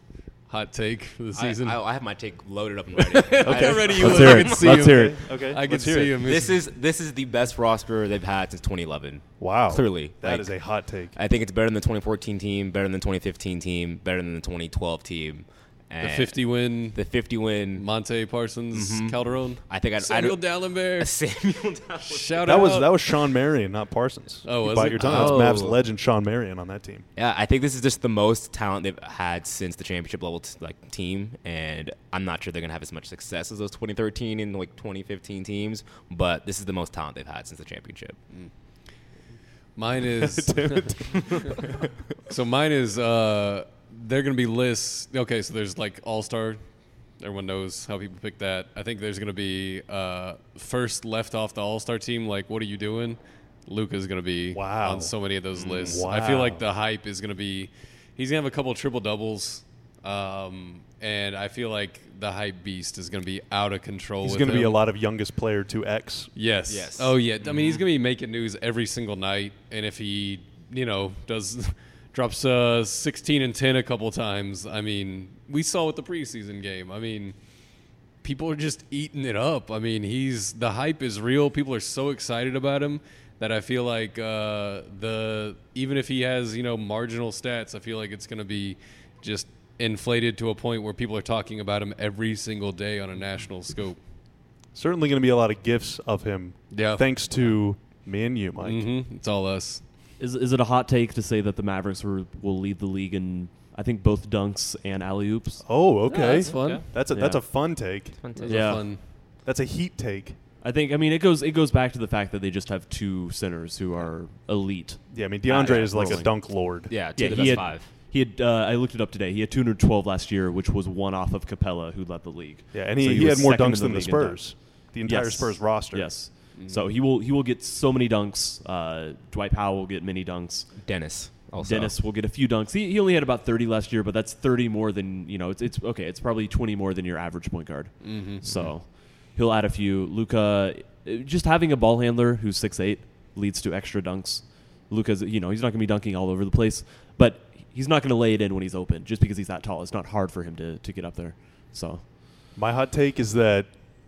hot take for the season. I, I have my take loaded up and ready. [laughs] okay. I- Ready, Let's you hear I it. can see Let's him. hear it. Okay, I can let's hear see it. him. This is this is the best roster they've had since 2011. Wow. Clearly, that like- is a hot take. I think it's better than the 2014 team, better than the 2015 team, better than the 2012 team. The 50 win the 50 win. Monta Parsons Mhm. Calderon. I think I'd, I'd Samuel Dalembert. [laughs] Samuel Down. Shout That out. was that was Shawn Marion, not Parsons. Oh, You was bite it? your tongue. Oh. That's Mavs legend Shawn Marion on that team. Yeah, I think this is just the most talent they've had since the championship level t- like team, and I'm not sure they're gonna have as much success as those 2013 and like 2015 teams. But this is the most talent they've had since the championship. Mine is [laughs] [laughs] so mine is uh they're gonna be lists. Okay, so there's like All Star. Everyone knows how people pick that. I think there's gonna be uh first left off the All Star team. Like, what are you doing? Luka's gonna be Wow. on so many of those lists. I feel like the hype is gonna be. He's gonna have a couple triple doubles. Um, and I feel like the hype beast is going to be out of control. He's going to be a lot of youngest player to X. Yes. Yes. Oh yeah. I mean, he's gonna be making news every single night, and if he, you know, does [laughs] drops uh, 16 and 10 a couple times, I mean, we saw with the preseason game. I mean, people are just eating it up. I mean, he's the hype is real. People are so excited about him that I feel like uh, the even if he has you know marginal stats, I feel like it's gonna be just inflated to a point where people are talking about him every single day on a national scope. Certainly going to be a lot of gifts of him. Yeah. Thanks to me and you, Mike. hmm It's all us. Is is it a hot take to say that the Mavericks will, will lead the league in I think both dunks and alley oops? Oh, okay. that's fun. Okay. That's a that's Yeah. a fun take. That was Yeah. fun. That's a heat take. I think I mean it goes it goes back to the fact that they just have two centers who are elite. Yeah, I mean DeAndre yeah, is like a rolling. dunk lord. Yeah, two Yeah, of the he best had- five. He had uh, I looked it up today. He had 212 last year, which was one off of Capela, who led the league. Yeah, and he, So he, was had more second in dunks than the league in dunks. Spurs. The entire Yes. Spurs roster. Yes. So he will he will get so many dunks. Uh, Dwight Powell will get many dunks. Dennis. Also. Dennis will get a few dunks. He, he only had about 30 last year, but that's 30 more than you know. It's, it's okay. It's probably 20 more than your average point guard. Mm-hmm. So he'll add a few. Luka, just having a ball handler who's six eight leads to extra dunks. Luka's, you know, he's not going to be dunking all over the place, but he's not going to lay it in when he's open just because he's that tall. It's not hard for him to, to get up there. So My hot take is that,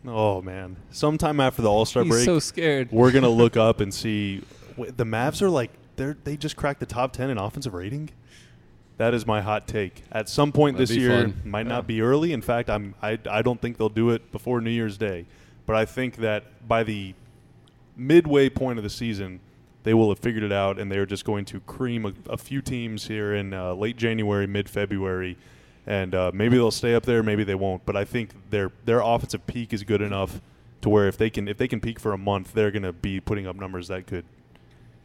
oh man, sometime after the All Star He's break, so scared. we're gonna [laughs] look up and see wait, the Mavs are like they're they just cracked the top ten in offensive rating. That is my hot take. At some point That'd this be year, fun. might not be early. In fact, I'm I, I don't think they'll do it before New Year's Day, but I think that by the midway point of the season, they will have figured it out, and they're just going to cream a, a few teams here in uh, late January, mid February, and uh, maybe they'll stay up there, maybe they won't. But I think their their offensive peak is good enough to where if they can if they can peak for a month, they're going to be putting up numbers that could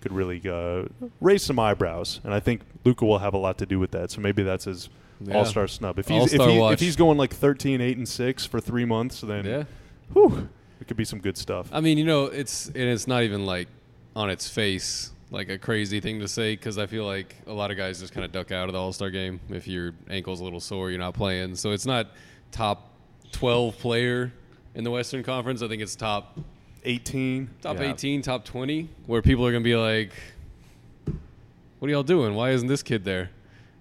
could really uh, raise some eyebrows, and I think Luka will have a lot to do with that. So maybe that's his Yeah. All Star snub. If he's if, he, if he's going like 13, 8, and six for three months, then Yeah. whew, it could be some good stuff. I mean, you know, it's and it's not even like on its face like a crazy thing to say because I feel like a lot of guys just kind of duck out of the All Star game if your ankle's a little sore, you're not playing. So it's not top 12 player in the Western Conference. I think it's top 18, top yeah. 18, top 20, where people are gonna be like, "What are y'all doing? Why isn't this kid there?"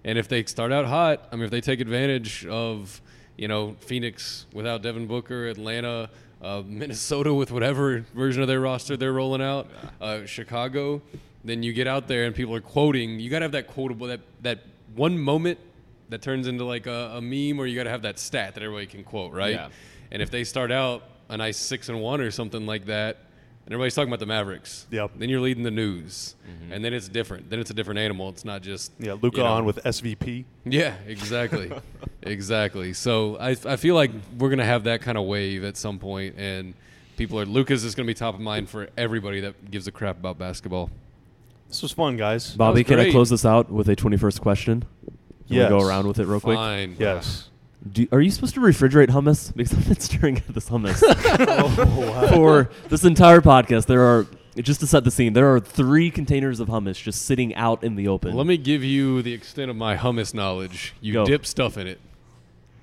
And if they start out hot, I mean, if they take advantage of, you know, Phoenix without Devin Booker, Atlanta, uh, Minnesota with whatever version of their roster they're rolling out, uh, Chicago, then you get out there and people are quoting. You got to have that quotable, that that one moment that turns into like a, a meme, or you got to have that stat that everybody can quote, right? Yeah. And if they start out a nice six and one or something like that, and everybody's talking about the Mavericks, Yep. then you're leading the news, mm-hmm. and then it's different. Then it's a different animal. It's not just Yeah, Luka you know- on with SVP. yeah, exactly, [laughs] exactly. So I, I feel like we're gonna have that kind of wave at some point, and people are Luka's is gonna be top of mind for everybody that gives a crap about basketball. This was fun, guys. Bobby, can I great. close this out with a 21st question? Can Yes. we go around with it real quick? Fine. Yes. Do, are you supposed to refrigerate hummus? [laughs] Because I've been staring at this hummus [laughs] oh, wow. for this entire podcast. There are just to set the scene. There are three containers of hummus just sitting out in the open. Let me give you the extent of my hummus knowledge. You Go. dip stuff in it.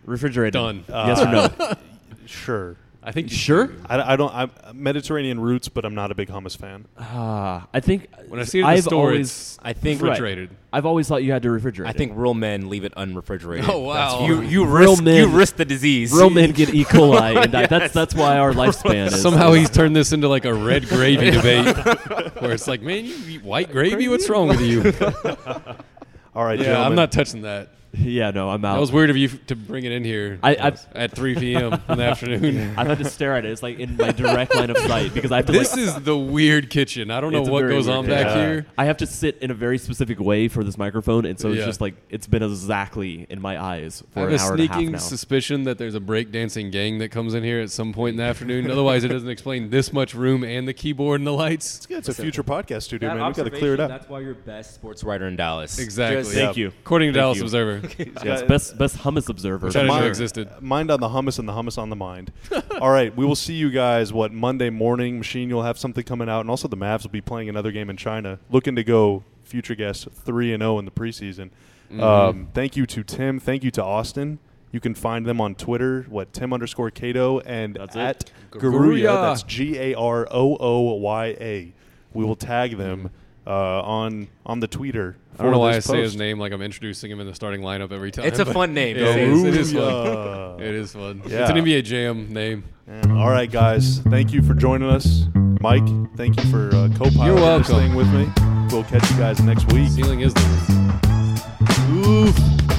refrigerate. Done. yes or no? [laughs] Sure. I think you Sure? I, I don't. I'm Mediterranean roots, but I'm not a big hummus fan. Ah, I think When I see it at the I've store, always, it's I think Right. refrigerated. I've always thought you had to refrigerate. I it. think real men leave it unrefrigerated. Oh, wow. That's- you you Real risk men- you risk the disease. real men get E. coli, [laughs] and I- that's that's why our lifespan is Somehow he's turned this into like a red gravy debate, [laughs] where it's like, man, you eat white gravy? What's wrong with you? [laughs] All right, Yeah, gentlemen. I'm not touching that. [laughs] Yeah, no, I'm out. That was weird of you f- to bring it in here I- uh, I've- at 3 p.m. in the [laughs] afternoon. I've had to stare at it. It's like in my direct line of sight because I have to. This like, is the weird kitchen. I don't know It's a what very goes weird on back kitchen. here. I have to sit in a very specific way for this microphone, and so it's Yeah. just like it's been exactly in my eyes I for have an a hour and a half sneaking now. suspicion that there's a breakdancing gang that comes in here at some point in the afternoon. Otherwise, it doesn't explain this much room and the keyboard and the lights. Yeah, it's a future podcast studio, man. We've got to clear it up. That's why you're best sports writer in Dallas. Exactly. Just- Thank you. According to Thank Dallas you. Observer. [laughs] Yes, best best hummus observer. Which I didn't know Mind- existed. Mind on the hummus and the hummus on the mind. [laughs] All right, we will see you guys. What Monday morning? Machine, you'll have something coming out, and also the Mavs will be playing another game in China, looking to go future guest three and zero in the preseason. Mm-hmm. Um, thank you to Tim. Thank you to Austin. You can find them on Twitter. What Tim underscore Cato and That's it. at Garooya. Garooya. That's G A R O O Y A. We will tag them uh, on on the Tweeter. I don't know why I this say his name like I'm introducing him in the starting lineup every time. It's a fun name. [laughs] It to say. is. It is fun. It is fun. Yeah. It's an NBA Jam name. Yeah. All right, guys. Thank you for joining us. Mike, thank you for uh, co-piloting this thing with me. We'll catch you guys next week. Ceiling is the roof. Oof.